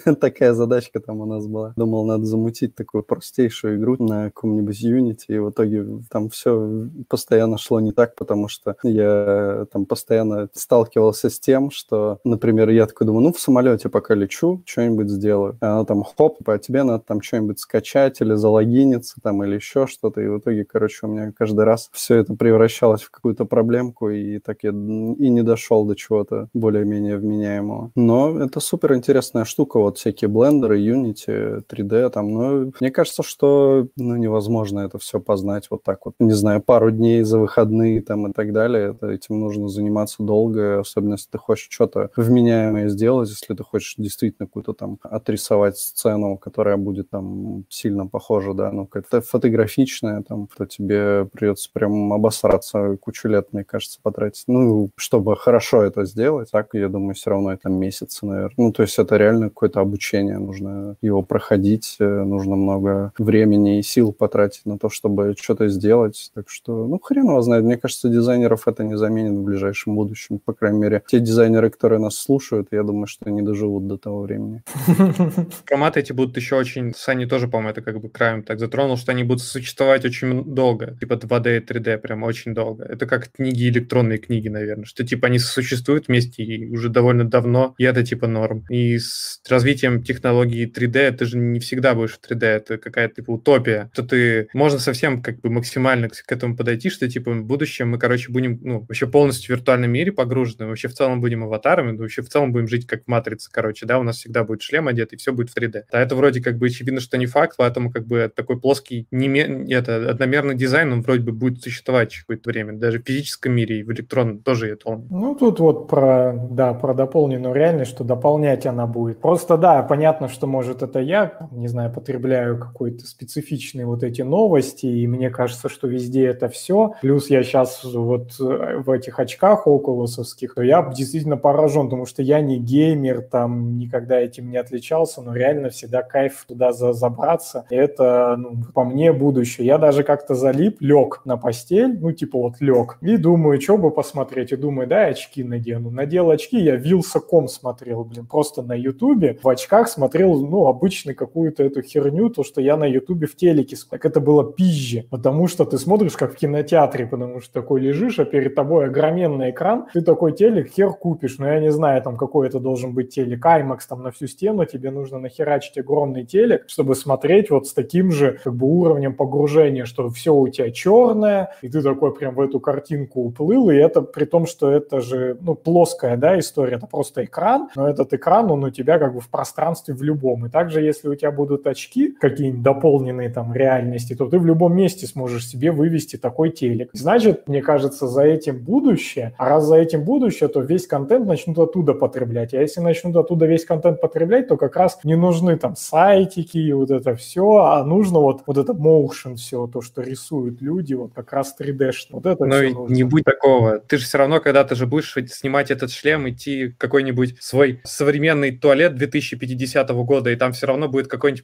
Такая задачка там у нас была. Думал, надо замутить такую простейшую игру на каком-нибудь Unity, и в итоге там все постоянно шло не так, потому что я там постоянно сталкивался с тем, что, например, я такой думаю, ну, в самолете пока лечу, что-нибудь сделаю. А она там, хоп, а тебе надо там что-нибудь скачать или залогиниться там или еще что-то, и в итоге, короче, у меня каждый раз все это превращалось в какую-то проблемку, и так я и не дошел до чего-то более-менее вменяемого. Но это супер интересная штука, вот всякие блендеры, Unity, 3D там, но мне кажется, что ну, невозможно это все познать вот так вот, не знаю, пару дней за выходные там и так далее, это, этим нужно заниматься долго, особенно если ты хочешь что-то вменяемое сделать, если ты хочешь действительно какую-то там отрисовать сцену, которая будет там сильно похожа, да, ну, какая-то фотографичная, там, то тебе придется прям обосраться кучу лет, мне кажется, потратить. Ну, чтобы хорошо это сделать, так, я думаю, все равно это месяцы, наверное. Ну, то есть это реально какое-то обучение, нужно его проходить, э, нужно много времени и сил потратить на то, чтобы что-то сделать. Так что, ну, хрен его знает. Мне кажется, дизайнеров это не заменит в ближайшем будущем. По крайней мере, те дизайнеры, которые нас слушают, я думаю, что не доживут до того времени. Форматы эти будут еще очень... Сани тоже, по-моему, это как бы краем так затронул, что они будут существовать очень долго. Типа 2D и 3D прям очень долго. Это как книги, электронные книги, наверное. Что типа они существуют вместе и уже довольно давно, и это типа норм. И с развитием технологии 3D это же не всегда будешь в 3D, это какая-то типа утопия. Что ты... Можно совсем как бы максимально к этому подойти, что типа в будущем мы, короче, будем ну, вообще полностью в виртуальном мире погружены, вообще в целом будем аватарами, вообще в целом будем жить как в Матрице, короче, да, у нас всегда будет шлем одет, и все будет в 3D. Да, это вроде как бы очевидно, что не факт, поэтому как бы такой плоский, неме... это, одномерный дизайн, он вроде бы будет существовать какое-то время, даже в физическом мире и в электронном тоже это он. Ну, тут вот про, да, про дополненную реальность, что дополнять она будет. Просто, да, понятно, что, может, это я, не знаю, потребляю какой-то специфичные вот эти новости, и мне кажется, что везде это все. Плюс я сейчас вот э, в этих очках околосовских, то я действительно поражен, потому что я не геймер, там никогда этим не отличался, но реально всегда кайф туда за забраться. Это, ну, по мне, будущее. Я даже как-то залип, лег на постель, ну, типа вот лег, и думаю, что бы посмотреть, и думаю, да, очки надену. Надел очки, я Вилса.ком смотрел, блин, просто на Ютубе, в очках смотрел, ну, обычно какую-то эту херню, то, что я на Ютубе в телеке, так это было пизже, потому что ты смотришь как в кинотеатре, потому что такой лежишь, а перед тобой огроменный экран, ты такой телек хер купишь, но я не знаю, там какой это должен быть телек, IMAX там на всю стену, тебе нужно нахерачить огромный телек, чтобы смотреть вот с таким же как бы уровнем погружения, что все у тебя черное, и ты такой прям в эту картинку уплыл, и это при том, что это же, ну, плоская, да, история, это просто экран, но этот экран, он у тебя как бы в пространстве в любом. И также, если у тебя будут очки какие-нибудь дополненные там реальности, то ты в любом месте сможешь себе вывести такой телек. Значит, мне кажется, за этим будущее, а раз за этим будущее, то весь контент начнут оттуда потреблять. А если начнут оттуда весь контент потреблять, то как раз не нужны там сайтики и вот это все, а нужно вот, вот это motion все, то, что рисуют люди, вот как раз 3D. Вот это Но все и нужно. не будь такого. Ты же все равно, когда ты же будешь снимать этот шлем, идти какой-нибудь свой современный туалет 2050 года, и там все равно будет какой-нибудь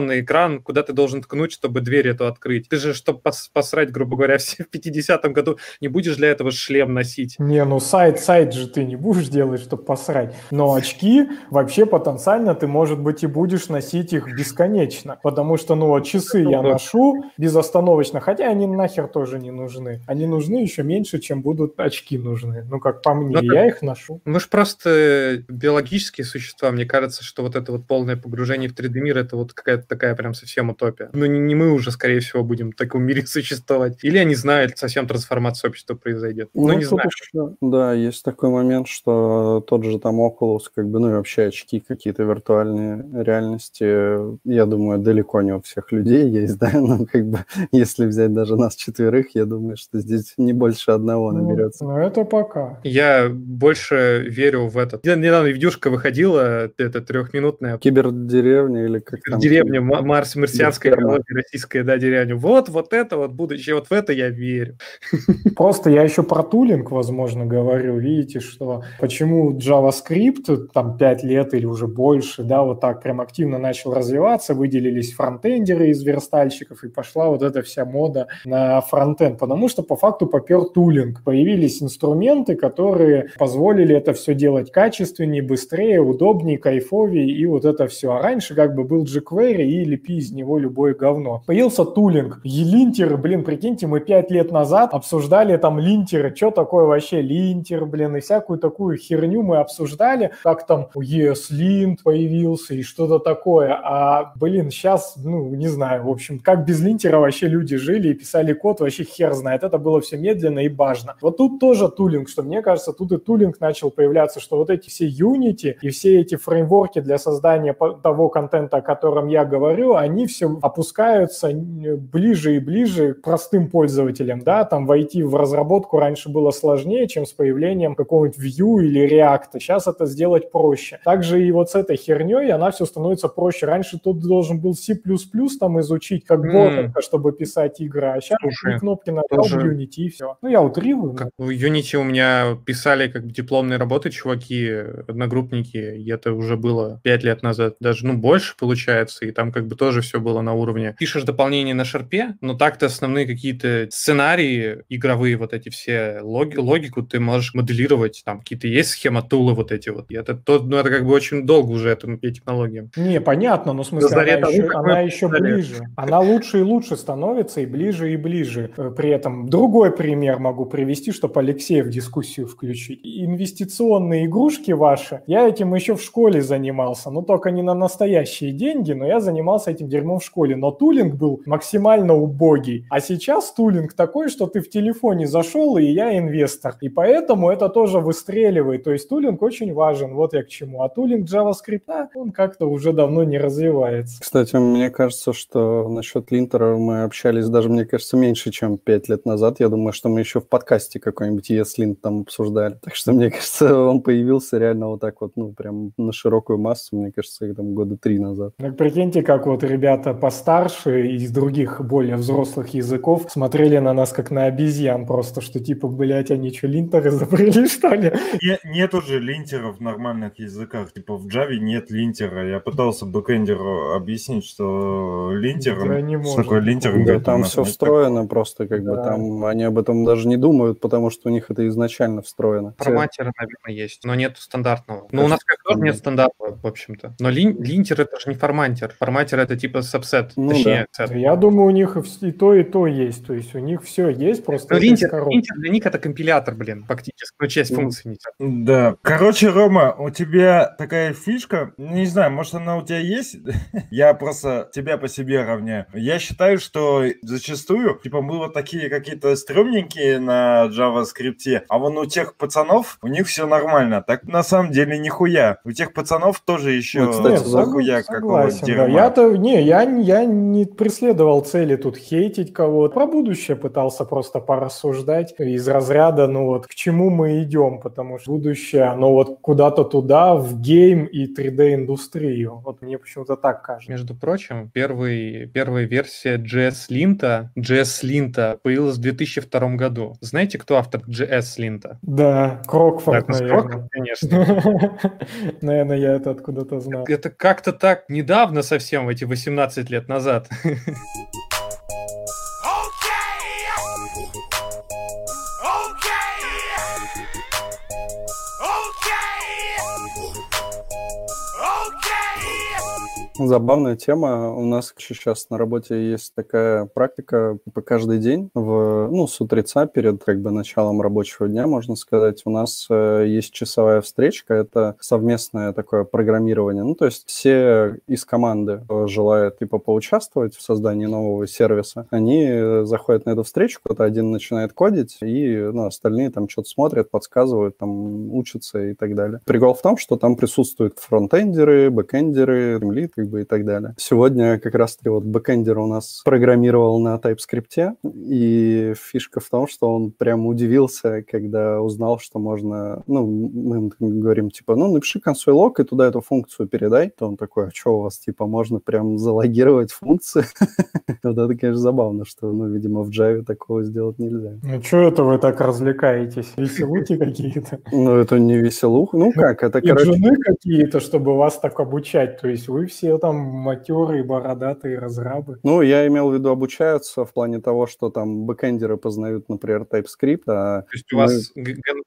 электронный экран, куда ты должен ткнуть, чтобы дверь эту открыть. Ты же, чтобы пос- посрать, грубо говоря, все в 50 году, не будешь для этого шлем носить. Не, ну сайт, сайт же ты не будешь делать, чтобы посрать. Но очки вообще потенциально ты, может быть, и будешь носить их бесконечно. Потому что, ну, вот часы я ношу безостановочно, хотя они нахер тоже не нужны. Они нужны еще меньше, чем будут очки нужны. Ну, как по мне, Ну, я их ношу. Мы же просто биологические существа. Мне кажется, что вот это вот полное погружение в 3D-мир, это вот какая-то такая прям совсем утопия. Ну, не, не мы уже, скорее всего, будем в таком мире существовать. Или я не знаю, совсем трансформация общества произойдет. Ну, Ну, не знаю. еще, да, есть такой момент, что тот же там Oculus, как бы, ну и вообще очки какие-то виртуальные реальности, я думаю, далеко не у всех людей есть, да, но как бы, если взять даже нас четверых, я думаю, что здесь не больше одного Ну, наберется. ну, это пока. Я больше верю в этот. Недавно видюшка выходила, это трехминутная Кибердеревня или как там? деревня Ма- Марс, марсианская экология, российская, да, деревня. Вот, вот это вот будущее, вот в это я верю. Просто я еще про тулинг, возможно, говорю. Видите, что почему JavaScript там 5 лет или уже больше, да, вот так прям активно начал развиваться, выделились фронтендеры из верстальщиков, и пошла вот эта вся мода на фронтенд, потому что по факту попер тулинг. Появились инструменты, которые позволили это все делать качественнее, быстрее, удобнее, кайфовее, и вот это все. А раньше как бы был jQuery и лепи из него любое говно. Появился тулинг. И линтеры, блин, прикиньте, мы 5 лет назад обсуждали там линтеры, что такое вообще линтер, блин, и всякую такую херню мы обсуждали, как там ESLint появился и что-то такое. А, блин, сейчас, ну, не знаю, в общем, как без линтера вообще люди жили и писали код, вообще хер знает. Это было все медленно и важно. Вот тут тоже тулинг, что мне кажется, тут и тулинг начал появляться, что вот эти все Unity и все эти фреймворки для создания того контента, о котором я говорю, они все опускаются ближе и ближе к простым пользователям, да, там войти в разработку раньше было сложнее, чем с появлением какого-нибудь Vue или React. Сейчас это сделать проще. Также и вот с этой херней она все становится проще. Раньше тут должен был C++ там изучить, как М. ботанка, чтобы писать игры, а сейчас Слушай, кнопки нажал в тоже- Unity и все. Ну, я утрирую. Как в Unity у меня писали как бы дипломные работы чуваки, одногруппники, и это уже было пять лет назад, даже, ну, больше получается, и там как бы тоже все было на уровне. Пишешь дополнение на шарпе, но так-то основные какие-то сценарии игровые, вот эти все, логи- логику ты можешь моделировать, там какие-то есть схема тулы вот эти вот. И это, то, ну, это как бы очень долго уже этим технологиям. Не, понятно, но в смысле она, того, еще, она еще ближе. Она лучше и лучше становится, и ближе и ближе. Э, При этом другой пример могу привести, чтобы Алексея в дискуссию включить. Инвестиционные игрушки ваши, я этим еще в школе занимался, ну только не на настоящие деньги, но я занимался этим дерьмом в школе. Но тулинг был максимально убогий. А сейчас тулинг такой, что ты в телефоне зашел, и я инвестор. И поэтому это тоже выстреливает. То есть тулинг очень важен, вот я к чему. А тулинг JavaScript, он как-то уже давно не развивается. Кстати, мне кажется, что насчет линтера мы общались даже, мне кажется, меньше, чем пять лет назад. Я думаю, что мы еще в подкасте какой-нибудь ESLint там обсуждали. Так что, мне кажется, он появился реально вот так вот, ну, прям на широкую массу, мне кажется, их там года три назад. Так прикиньте, как вот ребята постарше из других более взрослых языков смотрели на нас как на обезьян просто, что типа, блядь, они что, линтер изобрели, что ли? Не- нет уже линтеров в нормальных языках. Типа в Java нет линтера. Я пытался бэкэндеру объяснить, что линтером... Да не что такое линтером? Да, говорит, там «У нас все нет встроено просто, как бы Да. там они об этом даже не думают, потому что у них это изначально встроено. Форматера, наверное, есть, но нет стандартного. Ну, у нас как тоже нет стандартного, в общем-то. Но лин- линтер это же не форматер. Форматер это типа сабсет, Ну точнее, сет. Я думаю, у них и то, и то есть. То есть у них все есть, просто Ну, линтер, для них это компилятор, блин, фактически. Ну, часть функций. Да. Короче, Рома, у тебя такая фишка, не знаю, может она у тебя есть? Я просто тебя по себе равняю. Я считаю, что зачастую, типа, мы вот такие какие-то стрёмненькие на JavaScript, а вон у тех пацанов, у них все нормально. Так на самом деле нихуя. У тех пацанов тоже еще Ну, кстати, захуя какого согласен, да. Я-то, не, я, я не преследовал цели тут хейтить кого-то. Про будущее пытался просто порассуждать из разряда, ну вот, к чему мы идем, потому что будущее, оно вот куда-то туда, в гейм и 3D-индустрию. Вот мне почему-то так кажется. Между прочим, первый, первая версия JS Lint, JS Lint появилась в 2002 году. Знаете, кто автор JS Lint? Да, Крокфорд, Так, наверное. Кроком, конечно. Наверное, я это откуда-то знал. Это как-то так недавно совсем, эти 18 лет назад. Забавная тема. У нас сейчас на работе есть такая практика по каждый день, в, ну, с утреца перед как бы началом рабочего дня, можно сказать, у нас э, есть часовая встречка, это совместное такое программирование. Ну, то есть все из команды желают типа поучаствовать в создании нового сервиса, они э, заходят на эту встречу, кто-то один начинает кодить, и ну, остальные там что-то смотрят, подсказывают, там учатся и так далее. Прикол в том, что там присутствуют фронтендеры, бэкендеры, лиды и так далее. Сегодня как раз-таки вот бэкендер у нас программировал на TypeScript, и фишка в том, что он прям удивился, когда узнал, что можно, ну, мы говорим, типа, ну, напиши console log и туда эту функцию передай. То он такой, а что у вас, типа, можно прям залогировать функции? Вот это, конечно, забавно, что, ну, видимо, в Java такого сделать нельзя. Ну, что это вы так развлекаетесь? Веселухи какие-то? Ну, это не веселух. Ну, как, это, короче... жены какие-то, чтобы вас так обучать. То есть вы все там матерые, бородатые разрабы. Ну, я имел в виду обучаются в плане того, что там бэкэндеры познают, например, TypeScript, а... То есть у мы... вас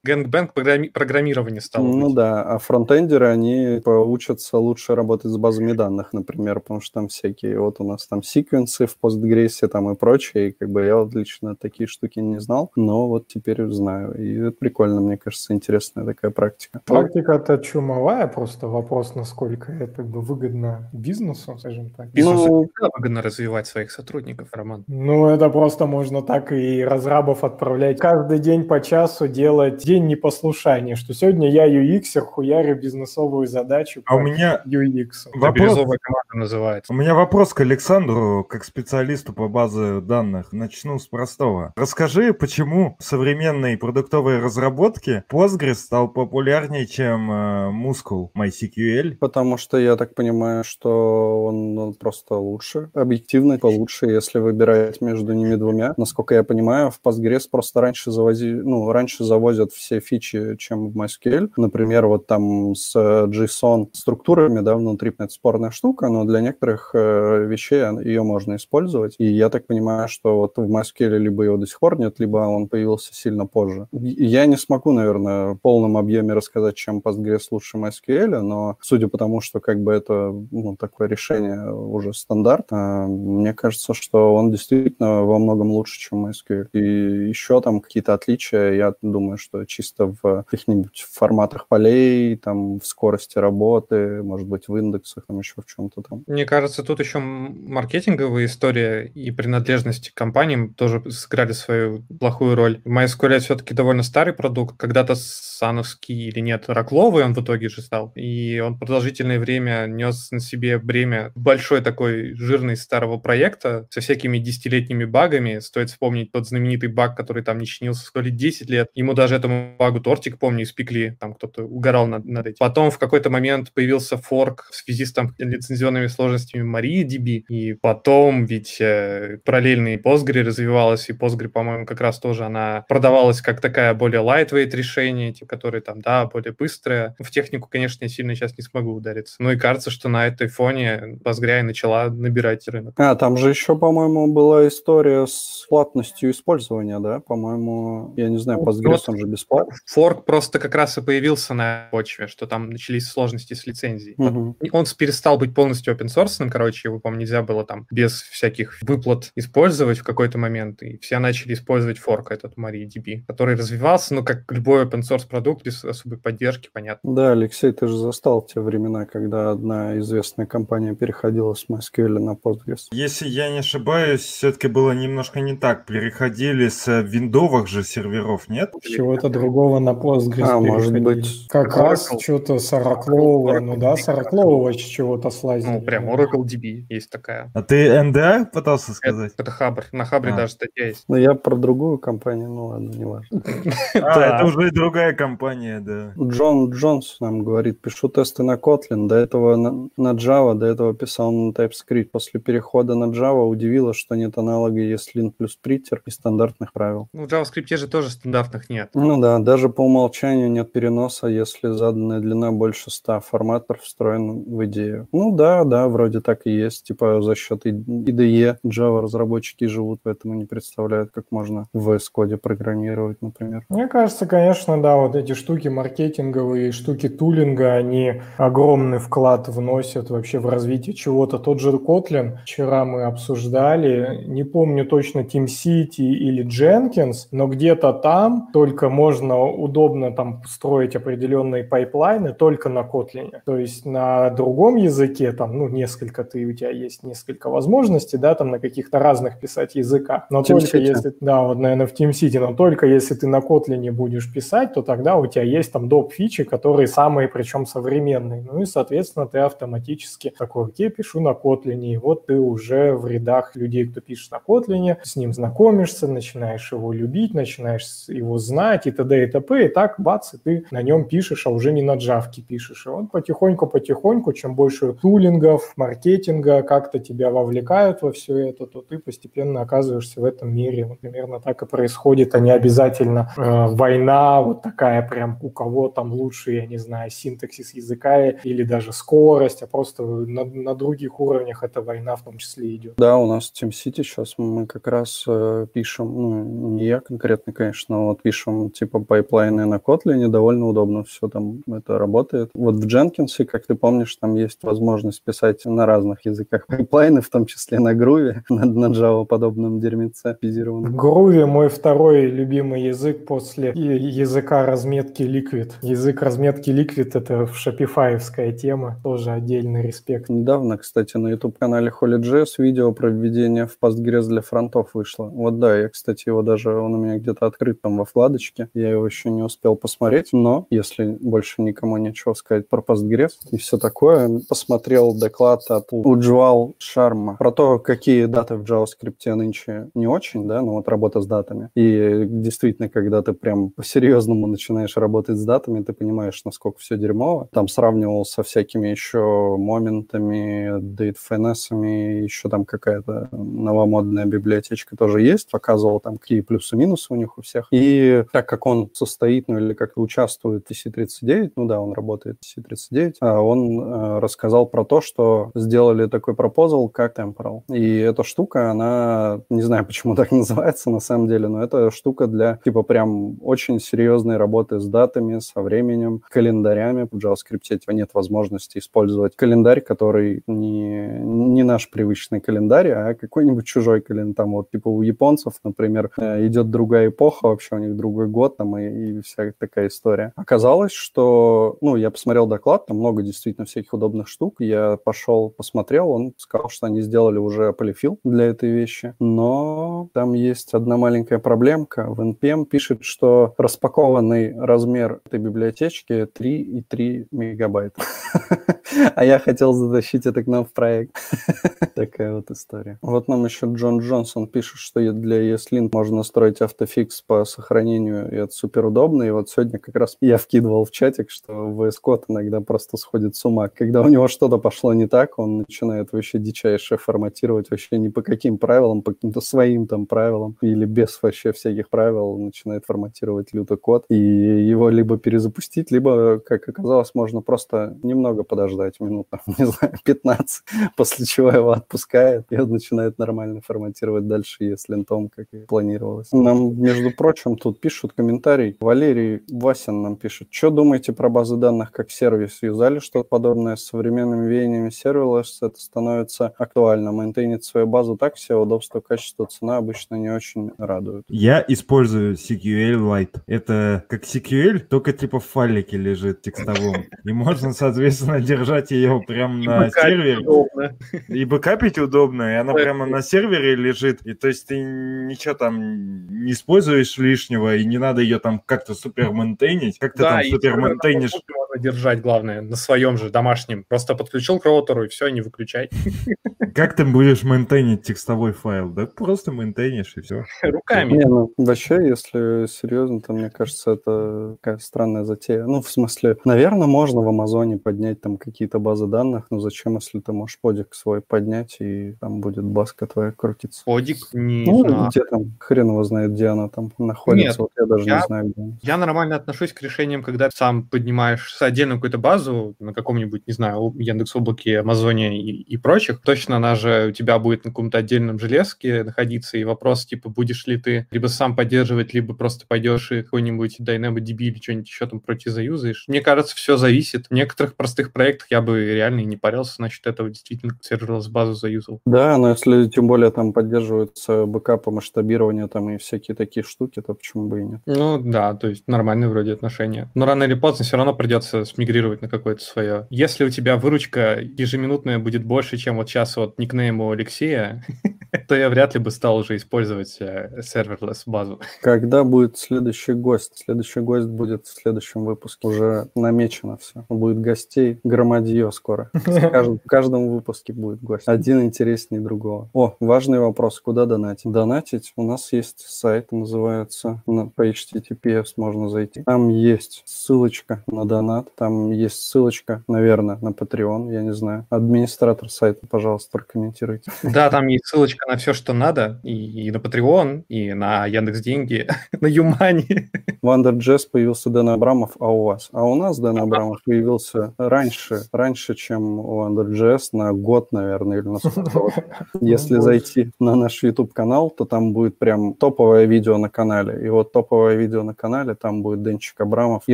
gangbang программирование стало Ну быть. да, а фронтендеры, они учатся лучше работать с базами данных, например, потому что там всякие, вот у нас там секвенсы в Postgres там и прочее, и как бы я вот лично такие штуки не знал, но вот теперь знаю, и это прикольно, мне кажется, интересная такая практика. Практика-то чумовая, просто вопрос, насколько это как бы выгодно бизнесу, скажем так. Бизнесу ну, выгодно развивать своих сотрудников, Роман. Ну, это просто можно так и разрабов отправлять каждый день по часу делать день непослушания, что сегодня я UX, хуярю бизнесовую задачу а у меня UX. Вопрос... команда называется. У меня вопрос к Александру, как специалисту по базе данных. Начну с простого. Расскажи, почему в современной продуктовой разработке Postgres стал популярнее, чем э, Muscle MySQL? Потому что я так понимаю, что он, он просто лучше, объективно получше, если выбирать между ними двумя. Насколько я понимаю, в Postgres просто раньше завози, ну, раньше завозят все фичи, чем в MySQL. Например, вот там с JSON структурами, да, внутри это спорная штука, но для некоторых э, вещей ее можно использовать. И я так понимаю, что вот в MySQL либо его до сих пор нет, либо он появился сильно позже. Я не смогу, наверное, в полном объеме рассказать, чем Postgres лучше MySQL, но судя по тому, что как бы это ну, такое решение уже стандарт, мне кажется, что он действительно во многом лучше, чем MySQL. И еще там какие-то отличия, я думаю, что чисто в каких-нибудь форматах полей, там, в скорости работы, может быть, в индексах, там еще в чем-то там. Мне кажется, тут еще маркетинговая история и принадлежность к компаниям тоже сыграли свою плохую роль. MySQL все-таки довольно старый продукт, когда-то сановский или нет, ракловый он в итоге же стал, и он продолжительное время нес на себе бремя большой такой жирный старого проекта со всякими десятилетними багами. Стоит вспомнить тот знаменитый баг, который там не чинился столи 10 лет. Ему даже этому багу тортик, помню, испекли, там кто-то угорал над, над этим. Потом в какой-то момент появился форк в связи с там лицензионными сложностями MariaDB, и потом ведь э, параллельно Postgre развивалась, и Postgre, по-моему, как раз тоже она продавалась как такая более lightweight решение, типа, которые там, да, более быстрое. В технику, конечно, я сильно сейчас не смогу удариться. Ну и кажется, что на этой фоне Postgre начала набирать рынок. А, там же еще, по-моему, была история с платностью использования, да? По-моему, я не знаю, Postgres он же бесплатный. Форк просто как раз и появился на почве, что там начались сложности с лицензией. Угу. Он перестал быть полностью open source, короче, его, по-моему, нельзя было там без всяких выплат использовать в какой-то момент, и все начали использовать форк этот MariaDB, который развивался, ну, как любой open source продукт без особой поддержки, понятно. Да, Алексей, ты же застал те времена, когда одна известная компания переходила с MySQL на Postgres. Если я не ошибаюсь, все-таки было немножко не так. Переходили с виндовых же серверов, нет? Чего-то другого на Postgres А, может быть. Как Oracle. раз что-то сороклового, ну да, сороклового чего-то слазили. Ну, прям Oracle DB есть такая. А ты NDA пытался сказать? Это, это Хабр. На Хабре а. даже статья есть. Ну, я про другую компанию, ну ладно, не важно. Да, это уже другая компания, да. Джон Джонс нам говорит, пишу тесты на Kotlin, до этого на Java, до этого писал на TypeScript. После перехода на Java удивило, что нет аналога ESLint плюс Pritter и стандартных правил. Ну, в JavaScript же тоже стандартных нет. Ну да, даже по умолчанию нет переноса, если заданная длина больше 100. Форматор встроен в идею. Ну да, да, вроде так и есть. Типа за счет IDE Java разработчики живут, поэтому не представляют, как можно в VS Code программировать, например. Мне кажется, конечно, да, вот эти штуки маркетинговые, штуки тулинга, они огромный вклад вносят вообще вообще в развитии чего-то. Тот же Kotlin, вчера мы обсуждали, не помню точно TeamCity или Jenkins, но где-то там только можно удобно там строить определенные пайплайны только на Kotlin. То есть на другом языке, там, ну, несколько ты, у тебя есть несколько возможностей, да, там на каких-то разных писать языках. Но TeamCity. только если, да, вот, наверное, в TeamCity, но только если ты на Kotlin будешь писать, то тогда у тебя есть там доп. фичи, которые самые, причем современные. Ну и, соответственно, ты автоматически такой, окей, пишу на Kotlin, и вот ты уже в рядах людей, кто пишет на Kotlin, с ним знакомишься, начинаешь его любить, начинаешь его знать и т.д. и т.п. И так, бац, и ты на нем пишешь, а уже не на джавке пишешь. И вот потихоньку-потихоньку, чем больше тулингов, маркетинга как-то тебя вовлекают во все это, то ты постепенно оказываешься в этом мире. Вот примерно так и происходит, а не обязательно э, война вот такая прям у кого там лучше, я не знаю, синтаксис языка или даже скорость, а просто на, на других уровнях эта война в том числе идет. Да, у нас в TeamCity сейчас мы как раз э, пишем, ну, не я конкретно, конечно, но вот пишем типа пайплайны на Kotlin, довольно удобно все там это работает. Вот в Jenkins, как ты помнишь, там есть возможность писать на разных языках пайплайны, в том числе на Groovy, на, на Java подобном дерьмеце В Groovy мой второй любимый язык после языка разметки Liquid. Язык разметки Liquid — это в шопифаевская тема, тоже отдельный респект. Недавно, кстати, на YouTube-канале HolyJS видео про введение в Postgres для фронтов вышло. Вот да, я, кстати, его даже, он у меня где-то открыт там во вкладочке, я его еще не успел посмотреть, но если больше никому нечего сказать про Postgres и все такое, посмотрел доклад от Уджвал Шарма про то, какие даты в JavaScript нынче не очень, да, ну вот работа с датами. И действительно, когда ты прям по-серьезному начинаешь работать с датами, ты понимаешь, насколько все дерьмово. Там сравнивал со всякими еще моментами, дейтфайнесами, еще там какая-то новомодная библиотечка тоже есть, показывал там, какие плюсы-минусы у них у всех. И так как он состоит, ну или как-то участвует в TC39, ну да, он работает в TC39, а он э, рассказал про то, что сделали такой пропозал, как Temporal. И эта штука, она, не знаю, почему так называется на самом деле, но это штука для, типа, прям очень серьезной работы с датами, со временем, календарями. В JavaScript типа нет возможности использовать календарь, который не, не наш привычный календарь, а какой-нибудь чужой календарь. Там вот, типа, у японцев, например, э, идет другая эпоха, вообще у них другой год там и, и вся такая история. Оказалось, что, ну, я посмотрел доклад, там много действительно всяких удобных штук. Я пошел, посмотрел, он сказал, что они сделали уже полифил для этой вещи, но там есть одна маленькая проблемка. В NPM пишет, что распакованный размер этой библиотечки 3,3 мегабайта. А я хотел затащить это к нам в проект. Такая вот история. Вот нам еще Джон Джонсон пишет, что для ESLint можно настроить автофикс по сохранению, и это супер удобно. И вот сегодня как раз я вкидывал в чатик, что VS Code иногда просто сходит с ума. Когда у него что-то пошло не так, он начинает вообще дичайше форматировать вообще не по каким правилам, по каким-то своим там правилам, или без вообще всяких правил начинает форматировать лютый код. И его либо перезапустить, либо, как оказалось, можно просто немного подождать минут, не знаю, 15, после чего его отпускает, и он начинает нормально форматировать дальше, если лентом, как и планировалось. Нам, между прочим, тут пишут комментарий. Валерий Васин нам пишет. Что думаете про базы данных как сервис? Юзали что-то подобное с современными веяниями серверлесс? Это становится актуально. Мейнтейнить свою базу так все, удобство, качество, цена обычно не очень радуют. Я использую SQLite. Это как SQL, только типа в файлике лежит текстовом. И можно, соответственно, держать ее прям на сервере. Удобно. И бэкапить удобно, и она прямо на сервере лежит. И то есть ты ничего там не используешь лишнего, и не надо ее там как-то супер мейнтейнить. Как ты там супер мейнтейнишь? держать, главное, на своем же домашнем. Просто подключил к роутеру и все, не выключай. Как ты будешь мейнтейнить текстовой файл? Да просто мейнтейнишь и все. Руками. Не, ну, вообще, если серьезно, то мне кажется, это такая странная затея. Ну, в смысле, наверное, можно в Амазоне поднять там какие-то базы данных, но зачем, если ты можешь подик свой поднять, и там будет базка твоя крутиться? Подик? Не ну, знаю. где там, хрен его знает, где она там находится, Нет, вот я даже я, не знаю, где она. Я нормально отношусь к решениям, когда сам поднимаешь отдельную какую-то базу на каком-нибудь, не знаю, Яндекс Облаке, Амазоне и, и прочих, точно она же у тебя будет на каком-то отдельном железке находиться, и вопрос, типа, будешь ли ты либо сам поддерживать, либо просто пойдешь и какой-нибудь DynamoDB или что-нибудь еще там против заюзаешь. Мне кажется, все зависит. В некоторых простых проектах я бы реальный и не парился, значит, этого действительно серверлess базу заюзал. Да, но если тем более там поддерживаются бэкапы, масштабирование там и всякие такие штуки, то почему бы и нет? Ну да, то есть нормальные вроде отношения. Но рано или поздно все равно придется смигрировать на какое-то свое. Если у тебя выручка ежеминутная будет больше, чем вот сейчас вот никнейм у То я вряд ли бы стал уже использовать э, серверлess базу. Когда будет следующий гость? Следующий гость будет в следующем выпуске. Уже намечено все. Будет гостей громадье скоро. В каждом, в каждом выпуске будет гость. Один интереснее другого. О, важный вопрос. Куда донатить? Донатить у нас есть сайт, называется на, по HTTPS можно зайти. Там есть ссылочка на донат. Там есть ссылочка, наверное, на Patreon, я не знаю. Администратор сайта, пожалуйста, прокомментируйте. Да, там есть ссылочка на все, что надо, и, и на Patreon, и на Яндекс Деньги, на Юмани. В Underjazz появился Дэн Абрамов, а у вас? А у нас Дэн Абрамов появился раньше, раньше, чем у Underjazz, на год, наверное, или на сколько. Если зайти на наш YouTube-канал, то там будет прям топовое видео на канале. И вот топовое видео на канале, там будет Денчик Абрамов и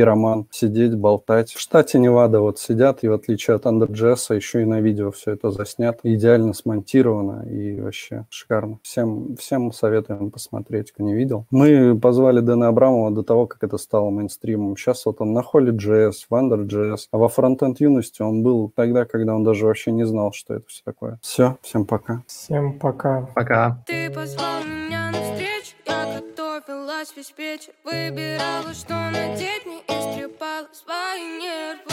Роман сидеть, болтать. В штате Невада вот сидят, и в отличие от Underjazz, еще и на видео все это заснято. Идеально смонтировано и вообще шикарно. Всем, всем советуем посмотреть, кто не видел. Мы позвали Дэна Абрамова до того, как это стало мейнстримом. Сейчас вот он на Holy.js, в Under.js, а во фронтенд юности он был тогда, когда он даже вообще не знал, что это все такое. Все, всем пока. Всем пока. Пока. Ты позвал меня на встречу, я готовилась весь вечер Выбирала, что надеть, не истрепала свои нервы